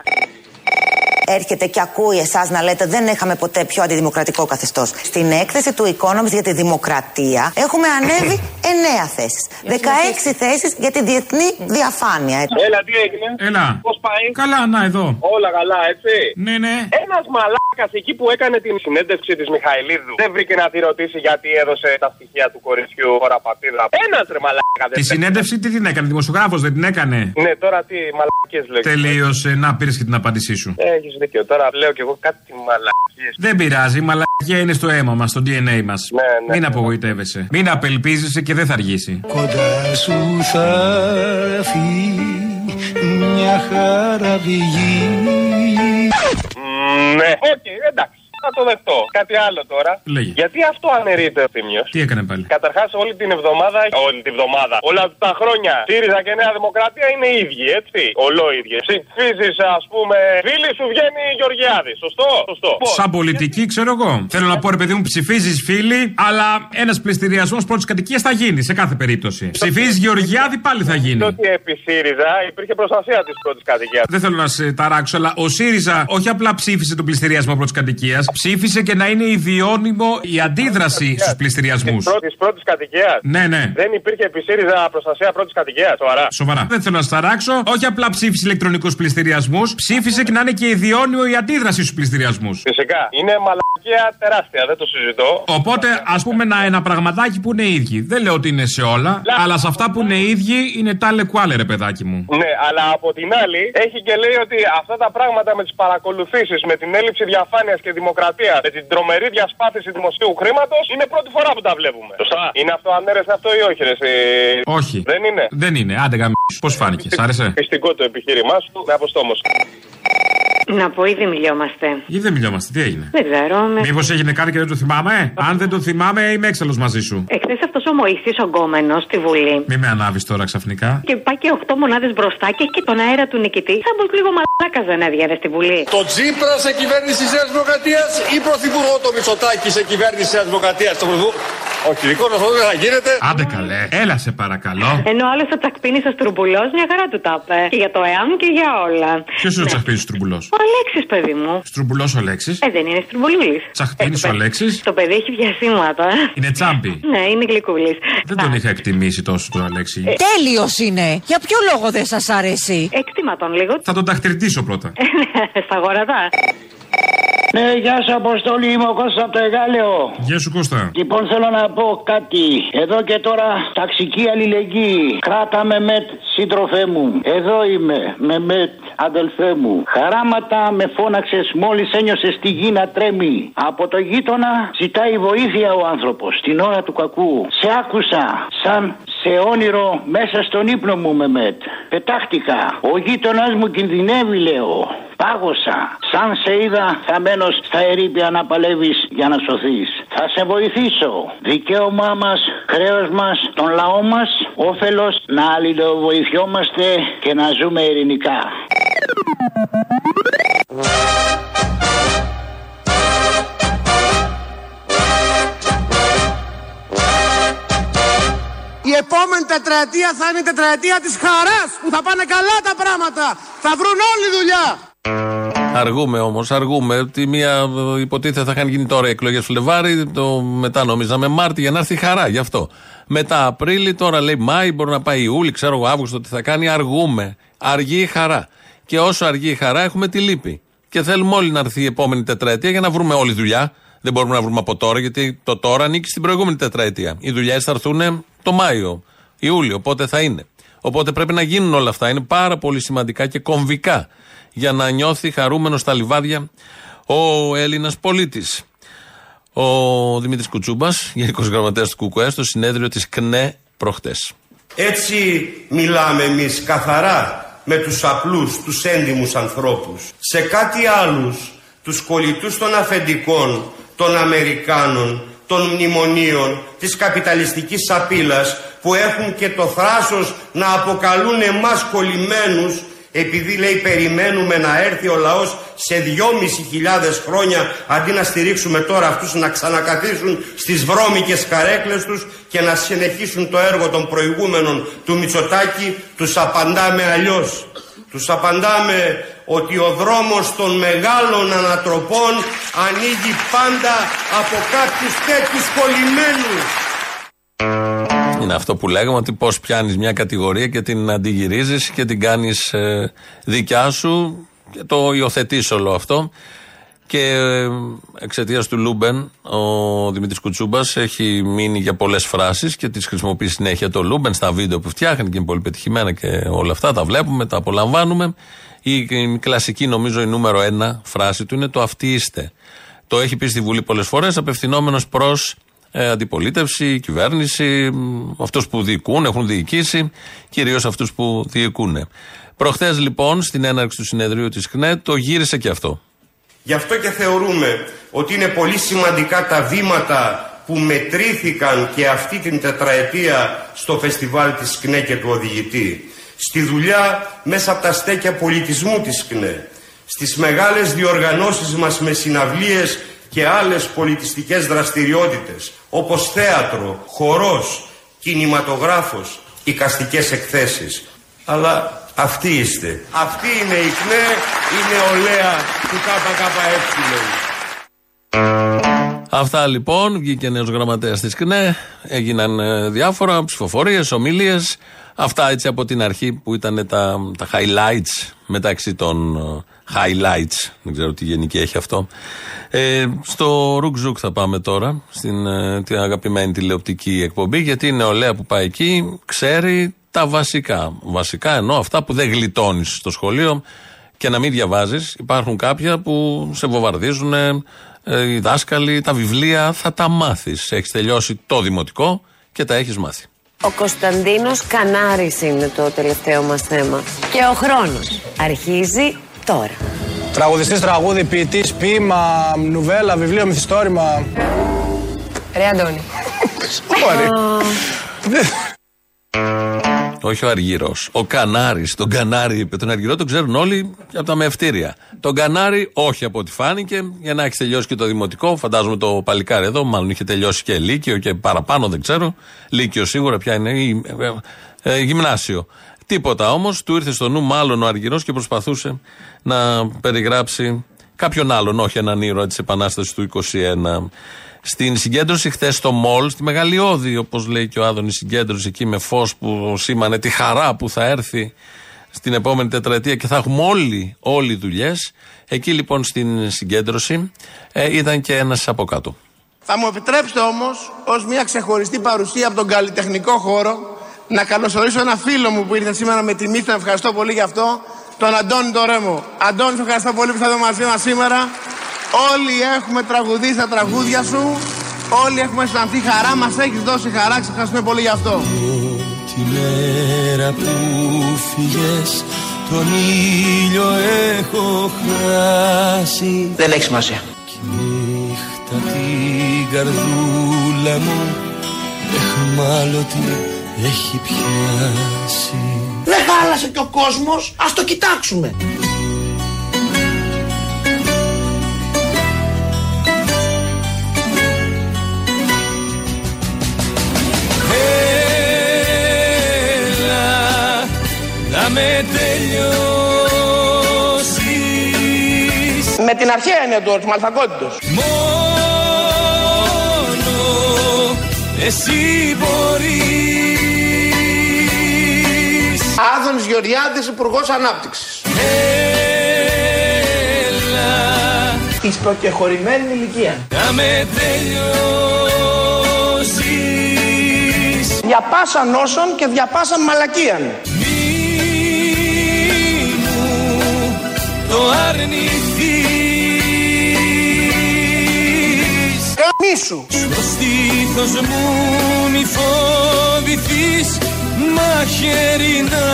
έρχεται και ακούει εσάς να λέτε δεν είχαμε ποτέ πιο αντιδημοκρατικό καθεστώς. Στην έκθεση του Economist για τη δημοκρατία έχουμε ανέβει 9 θέσεις. 16 θέσεις για τη διεθνή διαφάνεια. Έλα, τι έγινε; Έλα. Πώς πάει; Καλά, να εδώ. Όλα καλά, έτσι; Ναι, ναι. Ένας μαλάκας εκεί που έκανε την συνέντευξη της Μιχαηλίδου δεν βρήκε να τη ρωτήσει γιατί έδωσε τα στοιχεία του κοριτσιού χώρα πατήδα. Ένας ρε μαλάκα δεν Τη συνέντευξη τι την έκανε, δημοσιογράφος δεν την έκανε; Ναι, τώρα τι μαλακίες λέω. Τελείωσε, να πήρες και την απάντησή σου. Έχεις δίκιο. Τώρα λέω κι εγώ κάτι μαλακίες. Δεν πειράζει, η μαλακία είναι στο αίμα μας, στο DNA μας. ναι, Μην απογοητεύεσαι. Μην απελπίζεσαι και δεν θα αργήσει. Κοντά σου θα έρθει μια χαραυγή Ναι, οκ, εντάξει. Θα το δεχτώ. Κάτι άλλο τώρα. Λέγε. Γιατί αυτοαναιρείται ο Θύμιος; Τι έκανε πάλι; Καταρχάς, όλη την εβδομάδα, όλη την εβδομάδα, όλα τα χρόνια, ΣΥΡΙΖΑ και Νέα Δημοκρατία είναι οι ίδιοι, έτσι. Ολόιδιοι. Ψηφίζει, ας πούμε, φίλης σου βγαίνει Γεωργιάδης. Σωστό, σωστό. Σαν πολιτική, ξέρω εγώ. Θέλω να πω, ρε παιδί μου, ψηφίζεις φίλοι, αλλά ένας πληστηριασμός πρώτης κατοικίας θα γίνει σε κάθε περίπτωση. Ψηφίζεις Γεωργιάδη, πάλι θα γίνει. Ότι επί ΣΥΡΙΖΑ υπήρχε προστασία της πρώτης κατοικίας. Δεν θέλω να σε ταράξω, αλλά ο ΣΥΡΙΖΑ όχι απλά ψήφισε τον πληστηριασμό πρώτης κατοικίας, ψήφισε και να είναι ιδιώνυμο η αντίδραση στους πληστηριασμούς. Τη πρώτης κατοικίας. Ναι, ναι. Δεν υπήρχε επί ΣΥΡΙΖΑ προστασία πρώτης κατοικίας, σοβαρά. Σοβαρά. Δεν θέλω να σας ταράξω. Όχι απλά ψήφισε ηλεκτρονικούς πληστηριασμούς, ψήφισε και να είναι και ιδιώνυμο η αντίδραση στους πληστηριασμούς. Φυσικά. Είναι μαλακία τεράστια, δεν το συζητώ. Οπότε, ας πούμε, να ένα πραγματάκι που είναι ίδιοι. Δεν λέω ότι είναι σε όλα, αλλά σε αυτά που είναι ίδιοι είναι τάλε κουάλε, ρε παιδάκι μου. Ναι, αλλά από την άλλη έχει και λέει ότι αυτά τα πράγματα με τις παρακολουθήσεις, με την έλλειψη διαφάνειας και δημοκρατία, με την τρομερή διασπάθηση δημοσίου χρήματος, είναι πρώτη φορά που τα βλέπουμε. Σωστά. Είναι αυτό ανέρεσε αυτό ή όχι, ρε. εσύ; Όχι. Δεν είναι; Δεν είναι. Άντε γαμ... Πώς φάνηκες, σ' άρεσε; Πιστικό το επιχείρημά σου, με αποστόμω. Να πω, ήδη μιλιόμαστε. Ή δεν μιλιόμαστε, τι έγινε; Δεν ξέρω. Με... Μήπως έγινε κάτι και δεν το θυμάμαι; Αν δεν το θυμάμαι, είμαι έξαλλος μαζί σου. Εχθές αυτός ο Μωησή ο γκόμενος στη Βουλή. Μη με ανάβεις τώρα ξαφνικά. Και πάει και 8 μονάδες μπροστά και έχει και τον αέρα του νικητή. Θα πω λίγο μαλάκας δεν έβγαινε στη Βουλή. Το Τζίπρα σε κυβέρνηση τη Νέας Δημοκρατίας ή πρωθυπουργό το Μητσοτάκη σε κυβέρνηση της Νέα Δημοκρατία. Το πρωθυπουργό. Όχι, δικό μα δεν θα γίνεται. Άντε καλέ, έλα σε παρακαλώ. Ενώ άλλος ο τσακπίνη ο Στρουμπουλό μια χαρά του τα είπε. Και για το ΕΑΜ και για όλα. Ποιος είναι ο τσαχπίνη Στρουμπουλό. Ο Αλέξης, παιδί μου. Στρουμπουλό ο Λέξη. Ε, δεν είναι Στρουμπουλούλη. Τσαχπίνη ο Λέξη. Το παιδί έχει βιασύματα. Είναι τσάμπι; Ναι, είναι γλυκούλης. Δεν τον είχα εκτιμήσει τόσο τον Αλέξη. Τέλειος είναι. Για ποιο λόγο δεν σας αρέσει; Εκτίμα τον λίγο. Θα τον ταχτυρτήσω πρώτα. Στα γορατά. Ναι, γεια σου Αποστόλη, είμαι ο Κώστας από το Εγάλεο. Γεια σου Κώστα. Λοιπόν, θέλω να πω κάτι. Εδώ και τώρα ταξική αλληλεγγύη. Κράτα με μετ, σύντροφέ μου. Εδώ είμαι, με μετ, αδελφέ μου. Χαράματα με φώναξες μόλις ένιωσες τη γη να τρέμει. Από το γείτονα ζητάει βοήθεια ο άνθρωπος την ώρα του κακού. Σε άκουσα σαν σε όνειρο μέσα στον ύπνο μου με μετ. Πετάχτηκα. Ο γείτονας μου κινδυνεύει, λέω. Πάγωσα. Σαν σε είδα χαμένο στα ερήπια να παλεύεις για να σωθείς. Θα σε βοηθήσω. Δικαίωμά μας, χρέος μας, τον λαό μας, όφελος να αλληλοβοηθιόμαστε και να ζούμε ειρηνικά. Η επόμενη τετραετία θα είναι η τετραετία της χαράς που θα πάνε καλά τα πράγματα. Θα βρουν όλη δουλειά. Αργούμε όμως, αργούμε. Τη μία ε, υποτίθεται θα είχαν γίνει τώρα οι εκλογές Φλεβάρι, το μετά νομίζαμε Μάρτι για να έρθει η χαρά γι' αυτό. Μετά Απρίλη, τώρα λέει Μάη, μπορεί να πάει Ιούλη, ξέρω εγώ Αύγουστο τι θα κάνει. Αργούμε. Αργεί η χαρά. Και όσο αργεί η χαρά, έχουμε τη λύπη. Και θέλουμε όλοι να έρθει η επόμενη τετραετία για να βρούμε όλη δουλειά. Δεν μπορούμε να βρούμε από τώρα, γιατί το τώρα ανήκει στην προηγούμενη τετραετία. Οι δουλειές θα έρθουν το Μάιο, Ιούλιο, πότε θα είναι. Οπότε πρέπει να γίνουν όλα αυτά. Είναι πάρα πολύ σημαντικά και κομβικά για να νιώθει χαρούμενος στα λιβάδια ο Έλληνας πολίτης. Ο Δημήτρης Κουτσούμπας, Γενικός Γραμματέας του ΚΚΕ, στο συνέδριο της ΚΝΕ προχτές. Έτσι μιλάμε εμείς καθαρά με τους απλούς, τους έντιμους ανθρώπους. Σε κάτι άλλους, τους κολλητούς των αφεντικών, των Αμερικάνων, των μνημονίων, της καπιταλιστικής σαπίλας που έχουν και το θράσος να αποκαλούν εμάς κολλημένους επειδή λέει περιμένουμε να έρθει ο λαός σε δυόμισι χιλιάδες χρόνια αντί να στηρίξουμε τώρα αυτούς να ξανακαθίσουν στις βρώμικες καρέκλες τους και να συνεχίσουν το έργο των προηγούμενων του Μητσοτάκη τους απαντάμε αλλιώς. Τους απαντάμε ότι ο δρόμος των μεγάλων ανατροπών ανοίγει πάντα από κάποιους τέτοιους κολλημένους είναι αυτό που λέγαμε ότι πώς πιάνεις μια κατηγορία και την αντιγυρίζεις και την κάνεις ε, δικιά σου και το υιοθετείς όλο αυτό. Και ε, εξαιτίας του Λούμπεν, ο Δημήτρης Κουτσούμπας έχει μείνει για πολλές φράσεις και τις χρησιμοποιεί συνέχεια το Λούμπεν στα βίντεο που φτιάχνει και είναι πολύ πετυχημένα και όλα αυτά. Τα βλέπουμε, τα απολαμβάνουμε. Η, η κλασική, νομίζω, η νούμερο ένα φράση του είναι το Αυτοί είστε. Το έχει πει στη Βουλή πολλές φορές, απευθυνόμενος προς ε, αντιπολίτευση, κυβέρνηση, αυτούς που διοικούν, έχουν διοικήσει, κυρίως αυτούς που διοικούν. Προχθές λοιπόν, στην έναρξη του συνεδρίου της ΧΝΕ, το γύρισε και αυτό. Γι' αυτό και θεωρούμε ότι είναι πολύ σημαντικά τα βήματα που μετρήθηκαν και αυτή την τετραετία στο φεστιβάλ της ΚΝΕ και του οδηγητή. Στη δουλειά μέσα από τα στέκια πολιτισμού της ΚΝΕ. Στις μεγάλες διοργανώσεις μας με συναυλίες και άλλες πολιτιστικές δραστηριότητες όπως θέατρο, χορός, κινηματογράφος, οικαστικές εκθέσεις. Αλλά αυτοί είστε. Αυτή είναι η ΚΝΕ, η νεολαία του ΚΚΕ. Αυτά λοιπόν, βγήκε νέος γραμματέας της ΚΝΕ, έγιναν ε, διάφορα ψηφοφορίες, ομιλίες. Αυτά έτσι από την αρχή που ήταν τα, τα highlights μεταξύ των ε, highlights. Δεν ξέρω τι γενική έχει αυτό. Ε, στο Ρουκζούκ θα πάμε τώρα, στην ε, την αγαπημένη τηλεοπτική εκπομπή, γιατί η νεολαία που πάει εκεί ξέρει τα βασικά. Βασικά εννοώ αυτά που δεν γλιτώνεις στο σχολείο και να μην διαβάζεις. Υπάρχουν κάποια που σε βομβαρδίζουν, ε, οι δάσκαλοι, τα βιβλία, θα τα μάθεις. Έχεις τελειώσει το δημοτικό και τα έχεις μάθει. Ο Κωνσταντίνος Κανάρης είναι το τελευταίο μας θέμα. Και ο χρόνος αρχίζει τώρα. Τραγουδιστής, τραγούδι, ποιητής, ποίημα, νουβέλα, βιβλίο, μυθιστόρημα. Ρε Αντώνη. Όχι ο Αργυρό. Ο Κανάρης. Τον Κανάρη είπε. Τον Αργυρό τον ξέρουν όλοι από τα μευτήρια. Τον Κανάρη όχι από ό,τι φάνηκε. Για να έχει τελειώσει και το δημοτικό. Φαντάζομαι το παλικάρι εδώ. Μάλλον είχε τελειώσει και Λύκειο και παραπάνω δεν ξέρω. Λύκειο σίγουρα πια είναι. Ή, ε, ε, γυμνάσιο. Τίποτα όμως. Του ήρθε στο νου μάλλον ο Αργυρός και προσπαθούσε να περιγράψει κάποιον άλλον. Όχι έναν ήρωα της Επανάστασης του 21. Στην συγκέντρωση χθες στο Μολ, στη Μεγάλη Όδη, όπως λέει και ο Άδωνης, συγκέντρωση εκεί με φως που σήμανε τη χαρά που θα έρθει στην επόμενη τετραετία και θα έχουμε όλοι, όλοι δουλειές. Εκεί λοιπόν στην συγκέντρωση ε, ήταν και ένας από κάτω. Θα μου επιτρέψετε όμως, ως μια ξεχωριστή παρουσία από τον καλλιτεχνικό χώρο, να καλωσορίσω ένα φίλο μου που ήρθε σήμερα με τιμή. Τον ευχαριστώ πολύ γι' αυτό, τον Αντώνη τον Ρέμο. Αντώνη, σε ευχαριστώ πολύ που θα εδώ μαζί μας σήμερα. Όλοι έχουμε τραγουδίσει τα τραγούδια σου. Όλοι έχουμε αισθανθεί χαρά. Μας έχεις δώσει χαρά. Σε ευχαριστούμε πολύ γι' αυτό. Τη μέρα που φύγες τον ήλιο έχω χάσει Δεν έχει σημασία. Κι νύχτα την καρδούλα μου εχμάλωτη έχει πιάσει Δεν χάλασε και ο κόσμος. Ας το κοιτάξουμε. Έλα να με τελειώσεις Με την αρχαία έννοια του όρθμου αλφακότητος. Μόνο εσύ μπορείς Άδωνης Γεωργιάδης, Υπουργός Ανάπτυξης. Έλα Της προκεχωρημένη ηλικία. να με τελειώσεις Για πάσα νόσον και δια πάσα μαλακίαν. Μη μου το αρνηθείς Καμίσου. Στο στήθος μου μη φοβηθείς μαχαίρι να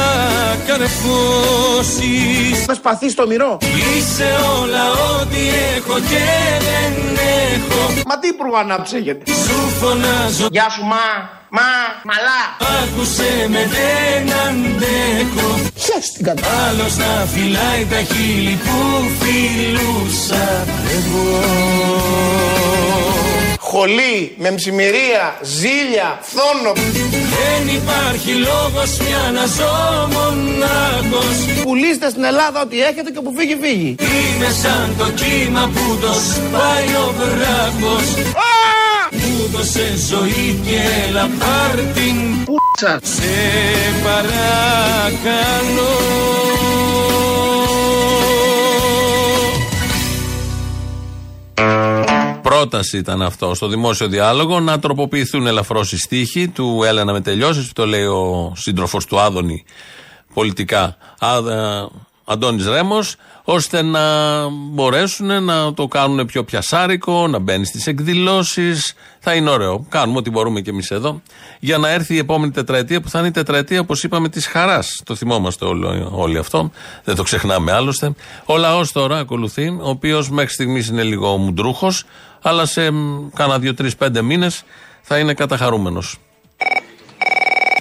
καρφώσεις Θα σπαθείς στο μυρό. Είσαι όλα ό,τι έχω και δεν έχω Μα τι υπουργό ανάπτυξη έχετε. Σου φωνάζω Γεια σου μα, μα, μαλά. Άκουσε με δεν αντέχω Χες την κατά. Άλλος να φυλάει τα χείλη που φιλούσα εγώ Χολή, με μψημυρία, ζήλια, θόνο. Δεν υπάρχει λόγος πια να ζω μονάχος Πουλήστε στην Ελλάδα ό,τι έχετε και που φύγει φύγει. Είμαι σαν το κύμα που το σπάει ο βράχος Μου δώσε ζωή και έλα πάρ' την Πούτσα. Σε παρακαλώ Πρόταση ήταν αυτό στο δημόσιο διάλογο να τροποποιηθούν ελαφρώς οι στίχοι του Έλα να με τελειώσεις, που το λέει ο σύντροφος του Άδωνη πολιτικά. Α, ε, Αντώνης Ρέμος, ώστε να μπορέσουν να το κάνουν πιο πιασάρικο, να μπαίνει στις εκδηλώσεις. Θα είναι ωραίο. Κάνουμε ό,τι μπορούμε κι εμείς εδώ για να έρθει η επόμενη τετραετία που θα είναι η τετραετία, όπως είπαμε, της χαράς. Το θυμόμαστε όλοι, όλοι αυτό. Δεν το ξεχνάμε άλλωστε. Ο λαός τώρα ακολουθεί, ο οποίος μέχρι στιγμής είναι λίγο μουντρούχος, αλλά σε μ, κάνα δύο-τρει-πέντε μήνες θα είναι καταχαρούμενος.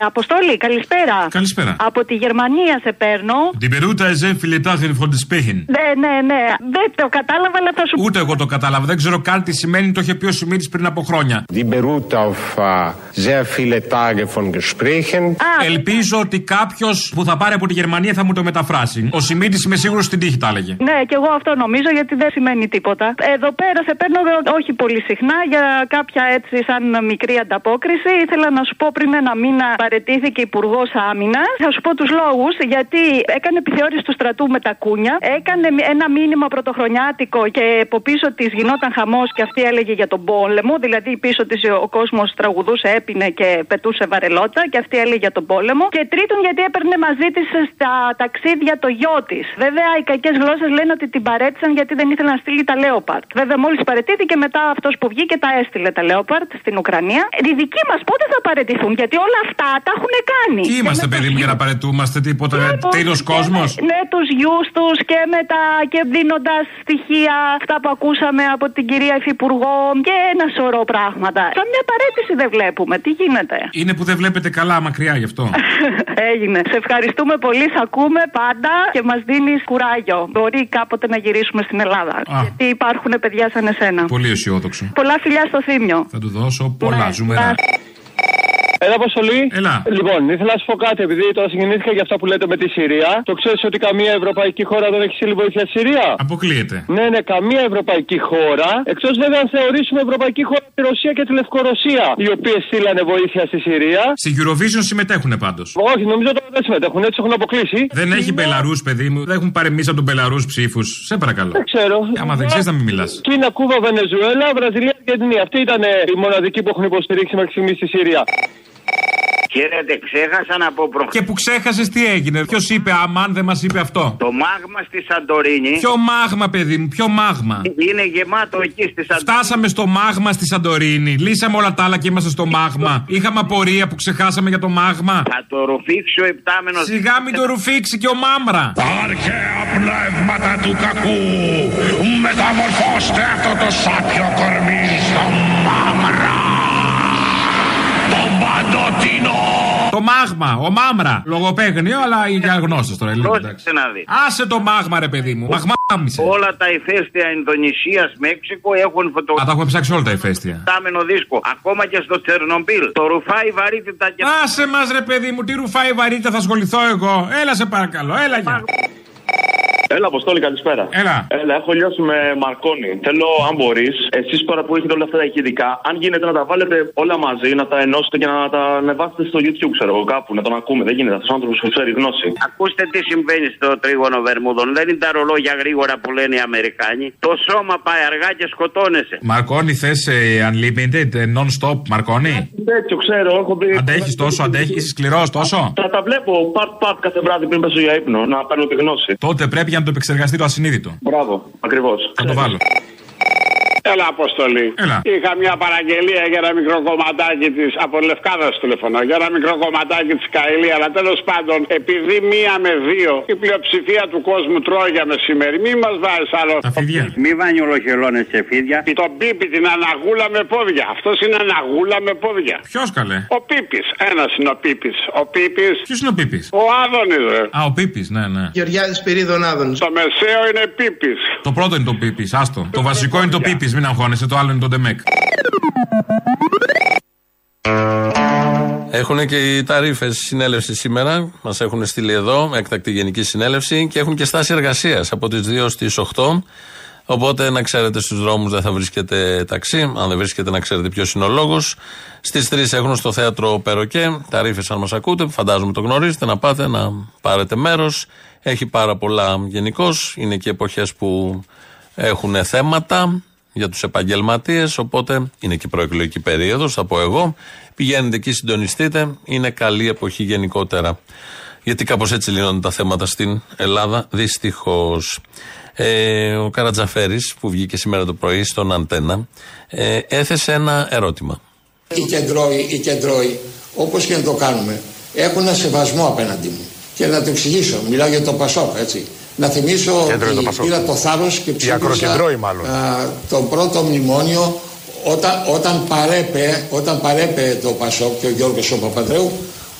Αποστόλη, καλησπέρα. Καλησπέρα. Από τη Γερμανία σε παίρνω. Die Beruta ist sehr viele Tage von des Spechen. Ναι, ναι, ναι. Δεν το κατάλαβα, αλλά θα σου Ούτε εγώ το κατάλαβα. Δεν ξέρω καν τι σημαίνει. Το είχε πει ο Σιμίτης πριν από χρόνια. Die beruht auf äh, sehr viele Tage von Gesprächen. Ελπίζω ότι κάποιος που θα πάρει από τη Γερμανία θα μου το μεταφράσει. Ο Σιμίτης είμαι σίγουρος στην τύχη τα έλεγε. Ναι, και εγώ αυτό νομίζω γιατί δεν σημαίνει τίποτα. Εδώ πέρα σε παίρνω δε- όχι πολύ συχνά για κάποια έτσι σαν μικρή ανταπόκριση. Ήθελα να σου πω πριν ένα μήνα παρετήθηκε Υπουργός Άμυνας. Θα σου πω τους λόγους γιατί έκανε επιθεώρηση του στρατού με τα κούνια. Έκανε ένα μήνυμα πρωτοχρονιάτικο και από πίσω της γινόταν χαμός και αυτή έλεγε για τον πόλεμο. Δηλαδή πίσω της ο κόσμος τραγουδούσε, έπινε και πετούσε βαρελότα και αυτή έλεγε για τον πόλεμο. Και τρίτον γιατί έπαιρνε μαζί της στα ταξίδια το γιο της. Βέβαια οι κακές γλώσσες λένε ότι την παρέτησαν γιατί δεν ήθελε να στείλει τα Λέοπαρτ. Βέβαια μόλις παρετήθηκε μετά αυτός που βγήκε τα έστειλε τα Λέοπαρτ στην Ουκρανία. Οι δικοί μας πότε θα παρετηθούν γιατί όλα αυτά τα έχουν κάνει. Τι είμαστε, παιδί μου, για να παρετούμαστε τίποτα. Τέλο κόσμος; Με τους γιους τους και μετά και δίνοντας στοιχεία αυτά που ακούσαμε από την κυρία Υφυπουργό και ένα σωρό πράγματα. Σαν μια παρέτηση δεν βλέπουμε. Τι γίνεται; Είναι που δεν βλέπετε καλά μακριά γι' αυτό. Έγινε. Σε ευχαριστούμε πολύ. Σε ακούμε πάντα και μας δίνεις κουράγιο. Μπορεί κάποτε να γυρίσουμε στην Ελλάδα. Α. Γιατί υπάρχουν παιδιά σαν εσένα. Πολύ αισιόδοξο. Πολλά φιλιά στο θύμιο. Θα του δώσω πολλά ζουμερά. Έλα, Αποστολή. Έλα. Λοιπόν, ήθελα να σου πω κάτι, επειδή τώρα συγκινήθηκα για αυτά που λέτε με τη Συρία. Το ξέρεις ότι καμία ευρωπαϊκή χώρα δεν έχει στείλει βοήθεια στη Συρία; Αποκλείεται. Ναι, ναι, καμία ευρωπαϊκή χώρα. Εκτός βέβαια αν θεωρήσουμε ευρωπαϊκή χώρα τη Ρωσία και τη Λευκορωσία, οι οποίες στείλανε βοήθεια στη Συρία. Στην Eurovision συμμετέχουν πάντως. Όχι, νομίζω τώρα δεν συμμετέχουν, έτσι έχουν αποκλείσει. Δεν έχει Μπελαρούς, παιδί μου. Δεν έχουν παρεμίσει από τον Μπελαρούς ψήφους. Σε παρακαλώ. Δεν ξέρω. Άμα δεν ξέρεις, να μην μιλάς. Κίνα, Κούβα, Βενεζουέλα, Βραζιλία, Αργεντινή. Αυτοί ήταν ε, οι μοναδικοί που έχουν υποστηρίξει μέχρι στιγμής στη Συρία. Χαίρετε, ξέχασα να πω προχθές. Και που ξέχασες τι έγινε. Ποιος είπε, Αμάν δεν μας είπε αυτό. Το μάγμα στη Σαντορίνη Ποιο μάγμα, παιδί μου, ποιο μάγμα. είναι γεμάτο εκεί στη Σαντορίνη. Φτάσαμε στο μάγμα στη Σαντορίνη. Λύσαμε όλα τα άλλα και είμαστε στο μάγμα. Είχαμε απορία που ξεχάσαμε για το μάγμα. Θα το ρουφήξει ο επτάμενος. Σιγά μην το ρουφήξει και ο Μάμρα. Αρχαία πνεύματα του κακού, μεταμορφώστε αυτό το σάπιο κορμί στο μάμρα. Τον παντοτινό. Το μάγμα, ο Μάμρα. Λογοπαίγνιο, αλλά για γνώστες τώρα. λίγο, εντάξει. Πρόσεξε να δει. Άσε το μάγμα, ρε παιδί μου. Μαγμάμισε. Όλα τα ηφαίστεια Ινδονησίας, Μέξικο έχουν Α, τα φωτογραφία. έχουμε ψάξει όλα τα ηφαίστεια. Επτάμενο δίσκο. Ακόμα και στο Τσερνομπίλ. Το ρουφάει βαρύτητα και. Άσε μας, ρε παιδί μου, τι ρουφάει βαρύτητα, θα ασχοληθώ εγώ. Έλα σε παρακαλώ, έλα για. Έλα, Αποστόλη, καλησπέρα. Έλα. Έλα, έχω λιώσει με Μαρκόνι. Θέλω, αν μπορείς, εσείς τώρα που έχετε όλα αυτά τα ηχητικά, αν γίνεται να τα βάλετε όλα μαζί, να τα ενώσετε και να τα ανεβάσετε στο YouTube, ξέρω εγώ, κάπου, να τον ακούμε. Δεν γίνεται. Αυτός ο άνθρωπος που ξέρει γνώση. Ακούστε τι συμβαίνει στο τρίγωνο Βερμούδων. Δεν είναι τα ρολόγια γρήγορα που λένε οι Αμερικάνοι. Το σώμα πάει αργά και σκοτώνεσαι. Μαρκόνι, θες unlimited, ε, non-stop, Μαρκόνι. Τέτοιο ξέρω, έχω πει. Αντέχεις τόσο, αντέχεις, είσαι σκληρός τόσο; Θα τα βλέπω part-part κάθε βράδυ πριν πέσω για ύπνο, να παίρνω τη γνώση. Τότε πρέπει να το επεξεργαστεί το ασυνείδητο. Μπράβο, ακριβώς. Θα το βάλω. Έλα, Αποστολή. Έλα. Είχα μια παραγγελία για ένα μικρό κομματάκι της. Από Λευκάδας σου τηλεφωνώ. Για ένα μικρό κομματάκι της Καηλή. Αλλά τέλος πάντων, επειδή μία με δύο η πλειοψηφία του κόσμου τρώει για μεσημέρι, μη μας βάζεις άλλο. Τα φίδια. Μη βάνει ολοχελώνες σε φίδια. Το πίπι, την αναγούλα με πόδια. Αυτός είναι αναγούλα με πόδια. Ποιος καλέ; Ο Πίπης. Ένας είναι ο Πίπης. Ο Πίπης. Ποιος είναι ο Πίπης; Ο Άδωνης, ρε. Α, ο Πίπης, ναι, ναι. Γεωργιάδης Πυρίδων Άδωνης. Το μεσαίο είναι Πίπης. Το πρώτο είναι το Πίπης, άστο. Το βασικό είναι το Πίπης, μην αγχώνεσαι. Το άλλο είναι το Ντεμεκ. Έχουν και οι ταρήφε συνέλευση σήμερα. Μας έχουν στείλει εδώ, έκτακτη γενική συνέλευση και έχουν και στάση εργασίας από τις 2 στις 8. Οπότε να ξέρετε στους δρόμους δεν θα βρίσκεται ταξί. Αν δεν βρίσκεται, να ξέρετε ποιος είναι ο λόγος. Στις 3 έχουν στο θέατρο Περοκέ. Ταρήφε, αν μας ακούτε, φαντάζομαι το γνωρίζετε, να πάτε να πάρετε μέρος. Έχει πάρα πολλά γενικώς. Είναι και εποχές που έχουν θέματα για τους επαγγελματίες. Οπότε είναι και προεκλογική περίοδος, θα πω εγώ. Πηγαίνετε εκεί, συντονιστείτε. Είναι καλή εποχή γενικότερα. Γιατί κάπως έτσι λύνονται τα θέματα στην Ελλάδα, δυστυχώς. Ε, ο Καρατζαφέρης, που βγήκε σήμερα το πρωί στον Αντένα, ε, έθεσε ένα ερώτημα. Οι κεντρώοι, οι κεντρώοι, όπως και να το κάνουμε, έχουν ένα σεβασμό απέναντί μου. Και να το εξηγήσω, μιλάω για το Πασόκ, έτσι. Να θυμίσω Κέντρο είναι το ότι Πασόκ. πήρα το θάρρος και ψήφισα ακροκεντρώοι μάλλον. α, το πρώτο μνημόνιο όταν, όταν, παρέπε, όταν παρέπε το Πασόκ και ο Γιώργος ο Παπαδρέου,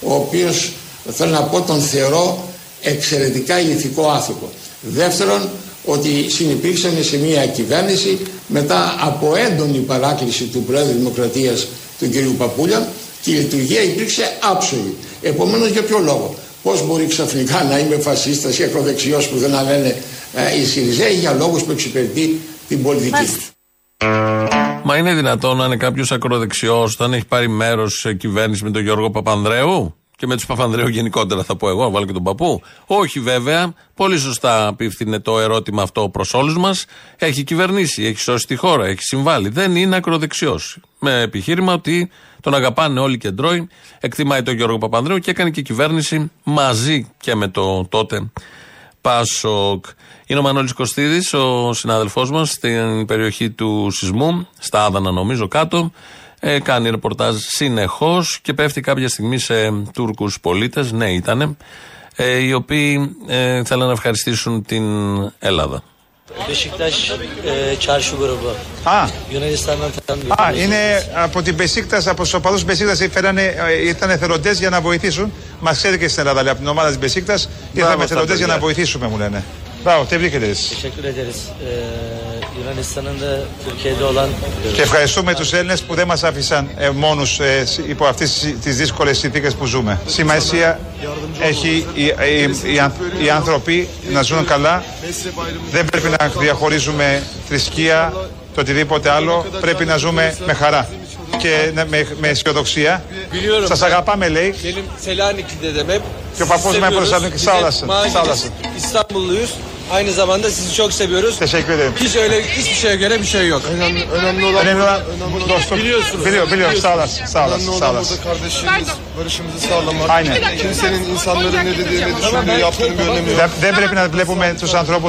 ο οποίος θέλω να πω τον θεωρώ εξαιρετικά ηθικό άνθρωπο. Δεύτερον, ότι συνυπήρξαν σε μια κυβέρνηση μετά από έντονη παράκληση του Πρόεδρου Δημοκρατίας του κ. Παπούλια και η λειτουργία υπήρξε άψογη. Επομένως για ποιο λόγο; Πώς μπορεί ξαφνικά να είμαι φασίστας ή ακροδεξιός που δεν λένε ε, οι Σιριζέοι για λόγους που εξυπηρετεί την πολιτική τους. Μα είναι δυνατόν να είναι κάποιος ακροδεξιός όταν έχει πάρει μέρος σε κυβέρνηση με τον Γιώργο Παπανδρέου; Και με τους Παπανδρέου γενικότερα θα πω εγώ, να βάλω και τον παππού. Όχι βέβαια. Πολύ σωστά απίφθινε το ερώτημα αυτό προς όλους μας. Έχει κυβερνήσει, έχει σώσει τη χώρα, έχει συμβάλει. Δεν είναι ακροδεξιός. Με επιχείρημα ότι τον αγαπάνε όλοι οι κεντρώοι, εκτιμάει τον Γιώργο Παπανδρέου και έκανε και κυβέρνηση μαζί και με το τότε Πάσοκ. Είναι ο Μανώλης Κωστίδης, ο συνάδελφός μας στην περιοχή του σεισμού, στα Άδανα νομίζω κάτω. Ε, κάνει ρεπορτάζ συνεχώς και πέφτει κάποια στιγμή σε Τούρκους πολίτες, ναι ήτανε, ε, οι οποίοι ε, θέλουν να ευχαριστήσουν την Ελλάδα. Beşiktaş e, çarşı grubu. Α, Yunanistan'dan tanıdık. α, είναι από την Μπεσίκτα, από τους οπαδούς Μπεσίκτα ήταν εθελοντές για να βοηθήσουν. Μας ξέρει και στην Ελλάδα, λέει, από την ομάδα της Μπεσίκτα ήρθαμε στα εθελοντές για να παιδιά. βοηθήσουμε, μου λένε. Μπράβο, tebrik ederiz. Teşekkür ederiz. E, Yunanistan'ın da Türkiye'de olan Και ευχαριστούμε τους Έλληνες που δεν μας άφησαν ε, μόνους ε, υπό αυτές τις δύσκολες συνθήκες που ζούμε. Σημασία έχει οι, οι, οι, αν- οι άνθρωποι να ζουν καλά. Δεν πρέπει να διαχωρίζουμε θρησκεία, το οτιδήποτε άλλο. Πρέπει να ζούμε με χαρά και να- με, με αισιοδοξία. Biliyorum. Σας αγαπάμε, λέει. Benim Selanikli'de de hep Και ο παππούς με έπρεπε να Sağ olasın, sağ olasın. İstanbulluyuz. Aynı zamanda sizi çok seviyoruz. Teşekkür ederim. Hiç öyle hiçbir şeye göre bir şey yok. Önemli, önemli olan Önemli olan dostluk. Biliyorsunuz. Biliyorum, biliyorum. Sağ olasın, sağ olasın, Önemli sağ olan olasın. burada kardeşliğimiz, barışımızı sağlamak. Aynen. Kimsenin insanların ne dediğini, düşündüğünü, yaptığını bir önemi yok. Δεν, δεν πρέπει να βλέπουμε του ανθρώπου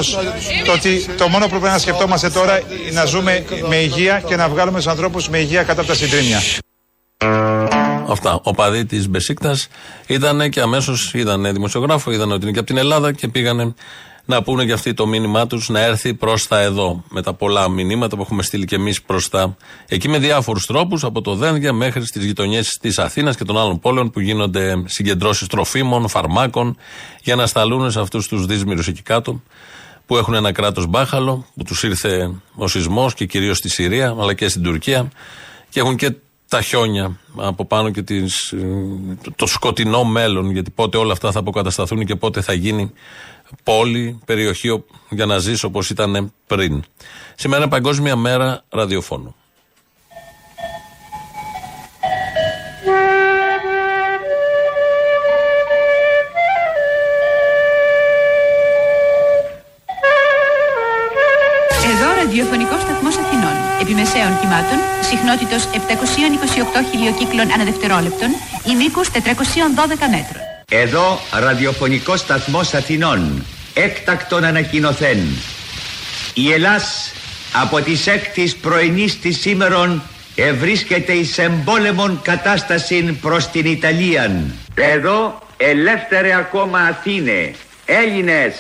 το ότι το μόνο που πρέπει να σκεφτόμαστε τώρα είναι να ζούμε με υγεία και να βγάλουμε του ανθρώπου με υγεία κατά από τα συντρίμια. Αυτά. Ο παδί τη Μπεσίκτα ήταν και αμέσω είδαν δημοσιογράφο, είδαν ότι είναι και από την Ελλάδα και πήγανε να πούνε και αυτοί το μήνυμά τους να έρθει προς τα εδώ. Με τα πολλά μηνύματα που έχουμε στείλει και εμείς προς τα εκεί με διάφορους τρόπους, από το Δένδια μέχρι στις γειτονιές της Αθήνας και των άλλων πόλεων που γίνονται συγκεντρώσεις τροφίμων, φαρμάκων για να σταλούν σε αυτούς τους δύσμηρου εκεί κάτω που έχουν ένα κράτος μπάχαλο, που τους ήρθε ο σεισμός και κυρίως στη Συρία αλλά και στην Τουρκία και έχουν και τα χιόνια από πάνω και τις, ε, το- το σκοτεινό μέλλον, γιατί πότε όλα αυτά θα αποκατασταθούν και πότε θα γίνει πόλη, περιοχή ο- για να ζεις όπως ήταν πριν. Σήμερα είναι Παγκόσμια Μέρα Ραδιοφώνου. Εδώ ραδιοφωνικός σταθμός Αθηνών. Επιμεσαίων κυμάτων, συχνότητος 728 χιλιοκύκλων ανά δευτερόλεπτον, ημίκους 412 μέτρων. Εδώ ραδιοφωνικός σταθμός Αθηνών. Έκτακτον ανακοινωθέν. Η Ελλάς από τις έκτης πρωινής της σήμερον ευρίσκεται εις εμπόλεμον κατάσταση προς την Ιταλίαν. Εδώ ελεύθερε ακόμα Αθήνε. Έλληνες,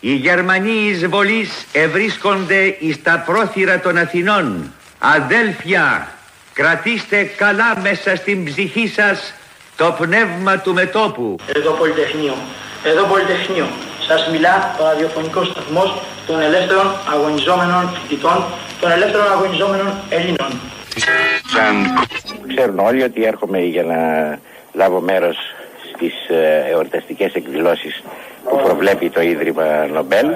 οι Γερμανοί εισβολείς ευρίσκονται εις τα πρόθυρα των Αθηνών. Αδέλφια, κρατήστε καλά μέσα στην ψυχή σας το πνεύμα του μετόπου. Εδώ Πολυτεχνείο. Εδώ Πολυτεχνείο. Σας μιλά ο ραδιοφωνικός σταθμός των ελεύθερων αγωνιζόμενων φοιτητών, των ελεύθερων αγωνιζόμενων Ελλήνων. Ξέρουν όλοι ότι έρχομαι για να λάβω μέρος στις ε, εορταστικές εκδηλώσεις που προβλέπει το Ίδρυμα Νομπέλ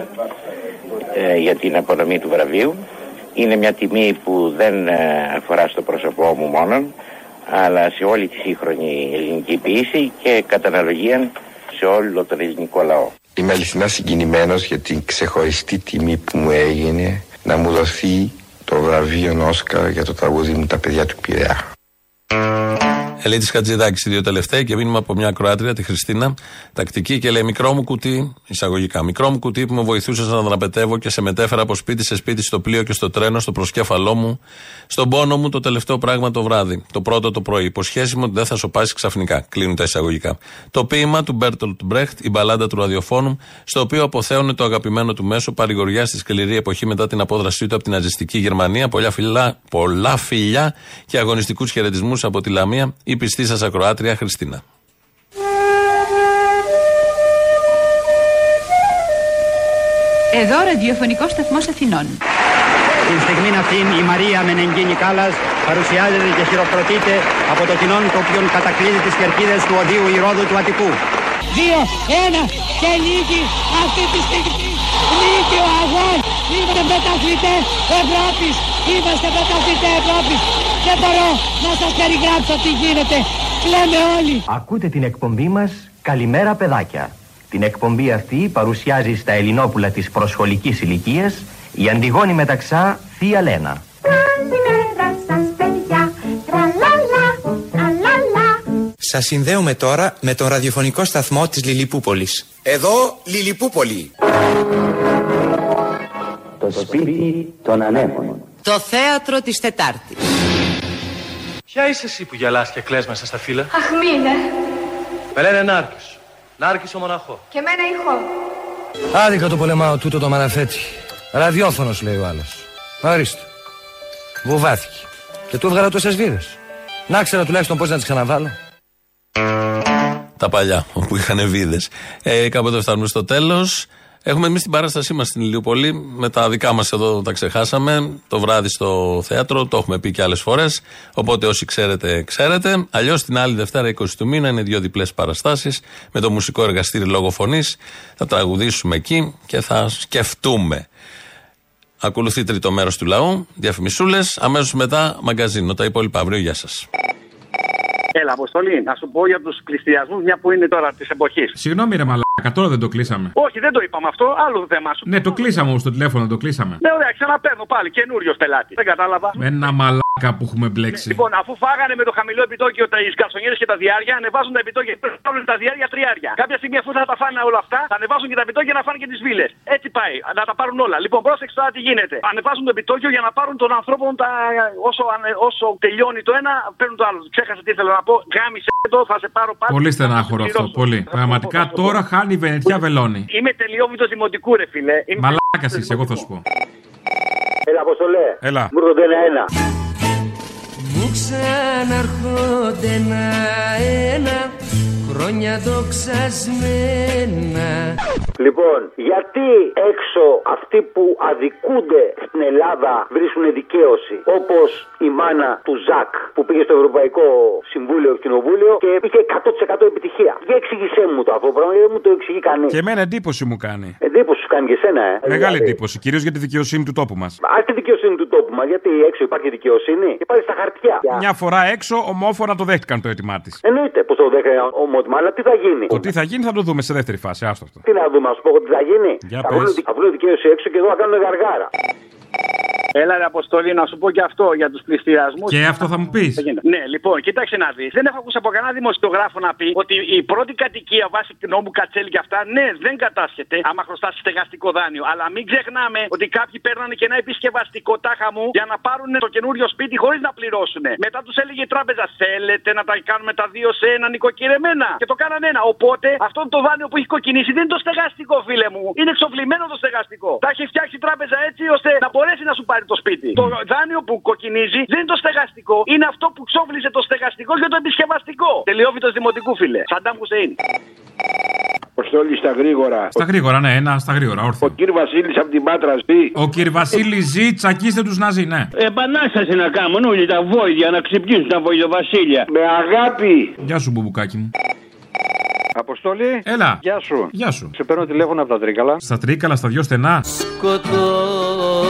ε, για την απονομή του βραβείου. Είναι μια τιμή που δεν ε, αφορά στο πρόσωπό μου μόνον, αλλά σε όλη τη σύγχρονη ελληνική ποιήση και κατά αναλογία σε όλο τον ελληνικό λαό. Είμαι αληθινά συγκινημένος για την ξεχωριστή τιμή που μου έγινε να μου δοθεί το βραβείο Όσκαρ για το τραγούδι μου «Τα παιδιά του Πειραιά». Ελίτης Χατζηδάκης, οι δύο τελευταίοι και μήνυμα από μια Κροάτρια, τη Χριστίνα, τακτική και λέει: Μικρό μου κουτί, εισαγωγικά, μικρό μου κουτί που με βοηθούσες να δραπετεύω και σε μετέφερα από σπίτι σε σπίτι, στο πλοίο και στο τρένο, στο προσκέφαλό μου, στον πόνο μου το τελευταίο πράγμα το βράδυ. Το πρώτο το πρωί. Υποσχέσεις μου ότι δεν θα σωπάσει ξαφνικά. Κλείνουν τα εισαγωγικά. Το ποίημα του Μπέρτολτ Μπρεχτ, η μπαλάντα του ραδιοφώνου, στο οποίο αποθέωνε το αγαπημένο του μέσο παρηγοριά στη σκληρή εποχή μετά την απόδρασή του από την ναζιστική Γερμανία. Πολλά φιλιά, πολλά φιλιά και αγωνιστικούς χαιρετισμούς από τη Λαμία, η πιστή σας ακροάτρια Χριστίνα. Εδώ ραδιοφωνικός σταθμός Αθηνών. Την στιγμή αυτή η Μαρία Μενεγκίνη Κάλλας παρουσιάζεται και χειροκροτείται από το κοινό το οποίο κατακλείζει τις κερκίδες του οδείου Ηρόδου του Αττικού. Δύο, ένα και νίκη αυτή τη στιγμή. Νίκη ο αγών. Είμαστε πρωταθλητές Ευρώπης. Είμαστε πρωταθλητές Ευρώπης. Δεν μπορώ να σας περιγράψω τι γίνεται. Κλαίμε όλοι. Ακούτε την εκπομπή μας «Καλημέρα παιδάκια». Την εκπομπή αυτή παρουσιάζει στα Ελληνόπουλα της προσχολικής ηλικίας η Αντιγόνη Μεταξά Θεία Λένα. Τραλάλα. Σας συνδέουμε τώρα με τον ραδιοφωνικό σταθμό της Λιλιπούπολης. Εδώ Λιλιπούπολη. Το σπίτι των ανέμων. Το θέατρο της Τετάρτης. Ποια είσαι εσύ που γελάς και κλαις μέσα στα φύλλα; Αχ μήνε. Με λένε Νάρκης. Νάρκης ο μοναχός. Και μένα ηχό. Άδικα το πολεμάω τούτο το μαραφέτη. Ραδιόφωνος λέει ο άλλος. Ορίστε. Βουβάθηκε. Και του έβγαλα τόσες βίδες. Να ξέρα τουλάχιστον πώς να τις ξαναβάλω. Τα παλιά που είχαν βίδες. Ε, κάποτε φτάνουμε στο τέλος. Έχουμε εμείς την παράστασή μας στην Ηλιούπολη. Με τα δικά μας εδώ τα ξεχάσαμε. Το βράδυ στο θέατρο. Το έχουμε πει και άλλες φορές. Οπότε όσοι ξέρετε, ξέρετε. Αλλιώς την άλλη Δευτέρα 20 του μήνα είναι δύο διπλές παραστάσεις. Με το μουσικό εργαστήρι λόγω φωνής. Θα τραγουδήσουμε εκεί και θα σκεφτούμε. Ακολουθεί τρίτο μέρος του λαού. Διαφημισούλες. Αμέσως μετά μαγκαζίνο. Τα υπόλοιπα αύριο. Γεια σας. Έλα, Αποστολή, να σου πω για τους πληστηριασμού, μια που είναι τώρα της εποχής. Συγγνώμη, ρε Μαλάκα, τώρα δεν το κλείσαμε. Όχι, δεν το είπαμε αυτό, άλλο το θέμα σου. Ναι, το κλείσαμε όμως το τηλέφωνο, το κλείσαμε. Ναι, ωραία, ξαναπαίρνω πάλι, καινούριο πελάτη. Δεν κατάλαβα. Με ένα μαλάκα που έχουμε μπλέξει. Λοιπόν, αφού φάγανε με το χαμηλό επιτόκιο τα γκαρσονιέρε και τα διάρκεια, ανεβάζουν τα επιτόκια και παίρνουν τα διάρκεια τριάρια. Κάποια στιγμή αφού θα τα φάνε όλα αυτά, θα ανεβάσουν και τα επιτόκια να φάνε και τις βίλες. Έτσι πάει, να τα πάρουν όλα. Λοιπόν, πρόσεξε τώρα τι γίνεται. Ανεβάζουν το επιτόκιο για να πάρουν των ανθρώπων τα... όσο, ανε- όσο τελειώνει το ένα, παίρνουν το άλλο. Ξέχασα τι ήθελα να πω. Γάμισε το, θα σε πάρω πάλι. Πολύ στενάχωρο αυτό, πολύ. Πραγματικά τώρα χάνει η Βενετιά βελόνι. Είμαι τελειόβητος δημοτικού, ρε φίλε. Είμαι Μαλάκας είσαι, εγώ θα σου πω. Έλα, Αποστολέ. Έλα. Μου έρχονται ένα-ένα. Μου ξαναρχόνται ένα-ένα χρόνια δοξασμένα Λοιπόν, γιατί έξω αυτοί που αδικούνται στην Ελλάδα βρίσκουν δικαίωση. Όπως η μάνα του Ζακ που πήγε στο Ευρωπαϊκό Συμβούλιο Κοινοβούλιο και είχε 100% επιτυχία. Για εξήγησέ μου το αυτό το πράγμα, γιατί δεν μου το εξηγεί κανείς. Και εμένα εντύπωση μου κάνει. Εντύπωση σου κάνει και εσένα, ε. Μεγάλη Δηλαδή, εντύπωση, κυρίως για τη δικαιοσύνη του τόπου μας. Α τη δικαιοσύνη του τόπου μας, γιατί έξω υπάρχει δικαιοσύνη. Υπάρχει στα χαρτιά. Μια φορά έξω, ομόφωνα το δέχτηκαν το έτοιμά της. Εννοείται πως το δέχεται ομότιμα, αλλά τι θα γίνει; Το τι θα γίνει θα το δούμε σε δεύτερη φάση. Άστο αυτό. Τι να δούμε, α πω εγώ τι θα γίνει. Για θα πες. βρουν, θα βρουν δικαίωση έξω και εδώ θα κάνουν γαργάρα. Έλα, ρε Αποστολή, να σου πω και αυτό για τους πληστηριασμούς. Και αυτό θα μου πεις. Ναι, λοιπόν, κοίταξε να δεις. Δεν έχω ακούσει από κανένα δημοσιογράφο να πει ότι η πρώτη κατοικία βάσει νόμου Κατσέλη και αυτά, ναι, δεν κατάσχεται άμα χρωστά στεγαστικό δάνειο. Αλλά μην ξεχνάμε ότι κάποιοι παίρνανε και ένα επισκευαστικό τάχα μου για να πάρουν το καινούριο σπίτι χωρίς να πληρώσουν. Μετά τους έλεγε η τράπεζα, θέλετε να τα κάνουμε τα δύο σε ένα νοικοκυρεμένα. Και το κάνανε ένα. Οπότε αυτό το δάνειο που έχει κοκκινήσει δεν είναι το στεγαστικό, φίλε μου. Είναι εξοφλημένο το στεγαστικό. Τα έχει φτιάξει η τράπεζα έτσι ώστε να μπορέσει να σου πάρει το σπίτι. Το δάνειο που κοκκινίζει δεν είναι το στεγαστικό. Είναι αυτό που ξόφλησε το στεγαστικό και το επισκευαστικό. Τελειόφοιτος δημοτικού, φίλε. Σαντάμ Χουσέιν. Αποστόλη στα γρήγορα. Στα γρήγορα, ναι, ένα στα γρήγορα, όρθιο. Ο κύριος Βασίλης από την Πάτρα ζει. Ο κ. Βασίλης ζει, τσακίστε τους Ναζί, ναι. Επανάσταση να κάνουν όλοι τα βόιδια να ξυπνήσουν τα βοϊδοβασίλεια. Με αγάπη. Γεια σου, μπουμπουκάκι μου. Αποστόλη. Έλα. Γεια σου. Γεια σου. Σε παίρνω τηλέφωνο από τα Τρίκαλα. Στα τρίκαλα, στα δυο στενά. Σκοτώσανε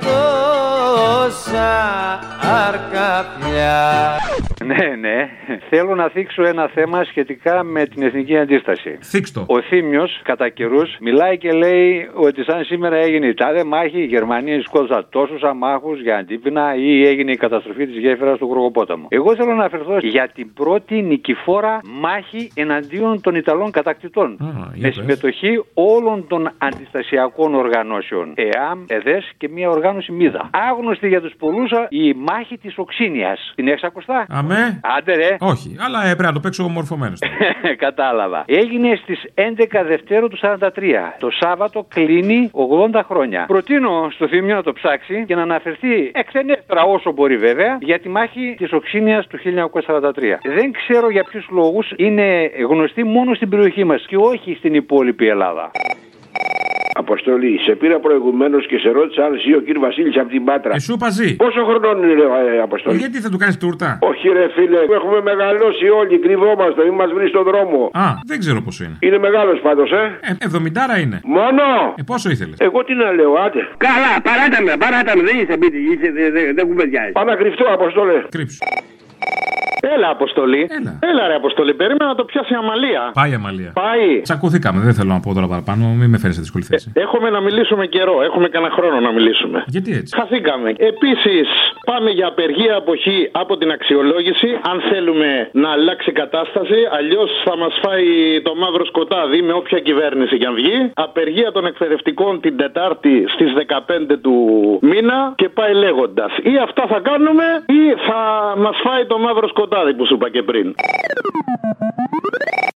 τόσα αρκαπιά Ναι, ναι. Θέλω να θίξω ένα θέμα σχετικά με την εθνική αντίσταση. Θίξτο. Ο Θήμιος, κατά καιρούς, μιλάει και λέει ότι σαν σήμερα έγινε η τάδε μάχη, η Γερμανία σκότωσαν τόσους αμάχους για αντίπεινα ή έγινε η καταστροφή της γέφυρας του Κρογοπόταμου. Εγώ θέλω να αφαιρθώ για την πρώτη νικηφόρα μάχη εναντίον των Ιταλών κατακτητών. με συμμετοχή όλων των αντιστασιακών οργανώσεων. ΕΑΜ, ΕΔΕΣ και μια οργάνωση ΜΙΔΑ. Άγνωστη για τους πολλούς η μάχη της Οξίνια. Την έχεις ακουστά; Αμέ. Άντε ρε. Όχι, αλλά ε, πρέπει να το παίξω μορφωμένο. Κατάλαβα. Έγινε στις 11 Δευτέρου του 43. Το Σάββατο κλείνει 80 χρόνια. Προτείνω στο Θήμιο να το ψάξει και να αναφερθεί εκτενέστερα όσο μπορεί βέβαια για τη μάχη της Οξίνια του 1943. Δεν ξέρω για ποιους λόγους είναι γνωστή μόνο στην περιοχή μας και όχι στην υπόλοιπη Ελλάδα. Αποστολή, σε πήρα προηγουμένως και σε ρώτησα αν ζει ο κύριος Βασίλης από την Πάτρα. Ε, σου παζί. Πόσο χρονών είναι, ρε, ε, Αποστολή; Ε, γιατί θα του κάνεις τούρτα; Όχι, ρε φίλε, έχουμε μεγαλώσει όλοι, κρυβόμαστε, μην μας βρεις στον δρόμο. Α, δεν ξέρω πόσο είναι. Είναι μεγάλος πάντως, ε; ε 70 είναι. Μόνο! Ε, πόσο ήθελες; Εγώ τι να λέω, άτε. Καλά, παράτα με, παράτα με, δεν είσαι σπίτι, είσαι, δεν δε, δε κουβεντιάζεις. Πάω να κρυφτώ, Αποστολέ. Κρύψου. Έλα, Αποστολή. Έλα. Έλα, ρε Αποστολή. Περίμενα να το πιάσει η αμαλία. Πάει η αμαλία. Πάει. Τσακωθήκαμε, δεν θέλω να πω τώρα παραπάνω, μην με φέρεις σε δύσκολη θέση. Έχουμε να μιλήσουμε καιρό. Έχουμε κανένα χρόνο να μιλήσουμε. Γιατί έτσι; Χαθήκαμε. Επίσης, πάμε για απεργία αποχή από την αξιολόγηση. Αν θέλουμε να αλλάξει η κατάσταση, αλλιώς θα μας φάει το μαύρο σκοτάδι με όποια κυβέρνηση κι αν βγει. Απεργία των εκπαιδευτικών την Τετάρτη στις 15 του μήνα και πάει λέγοντας. Ή αυτά θα κάνουμε, ή θα μας φάει το μαύρο σκοτάδι που σου είπα και πριν.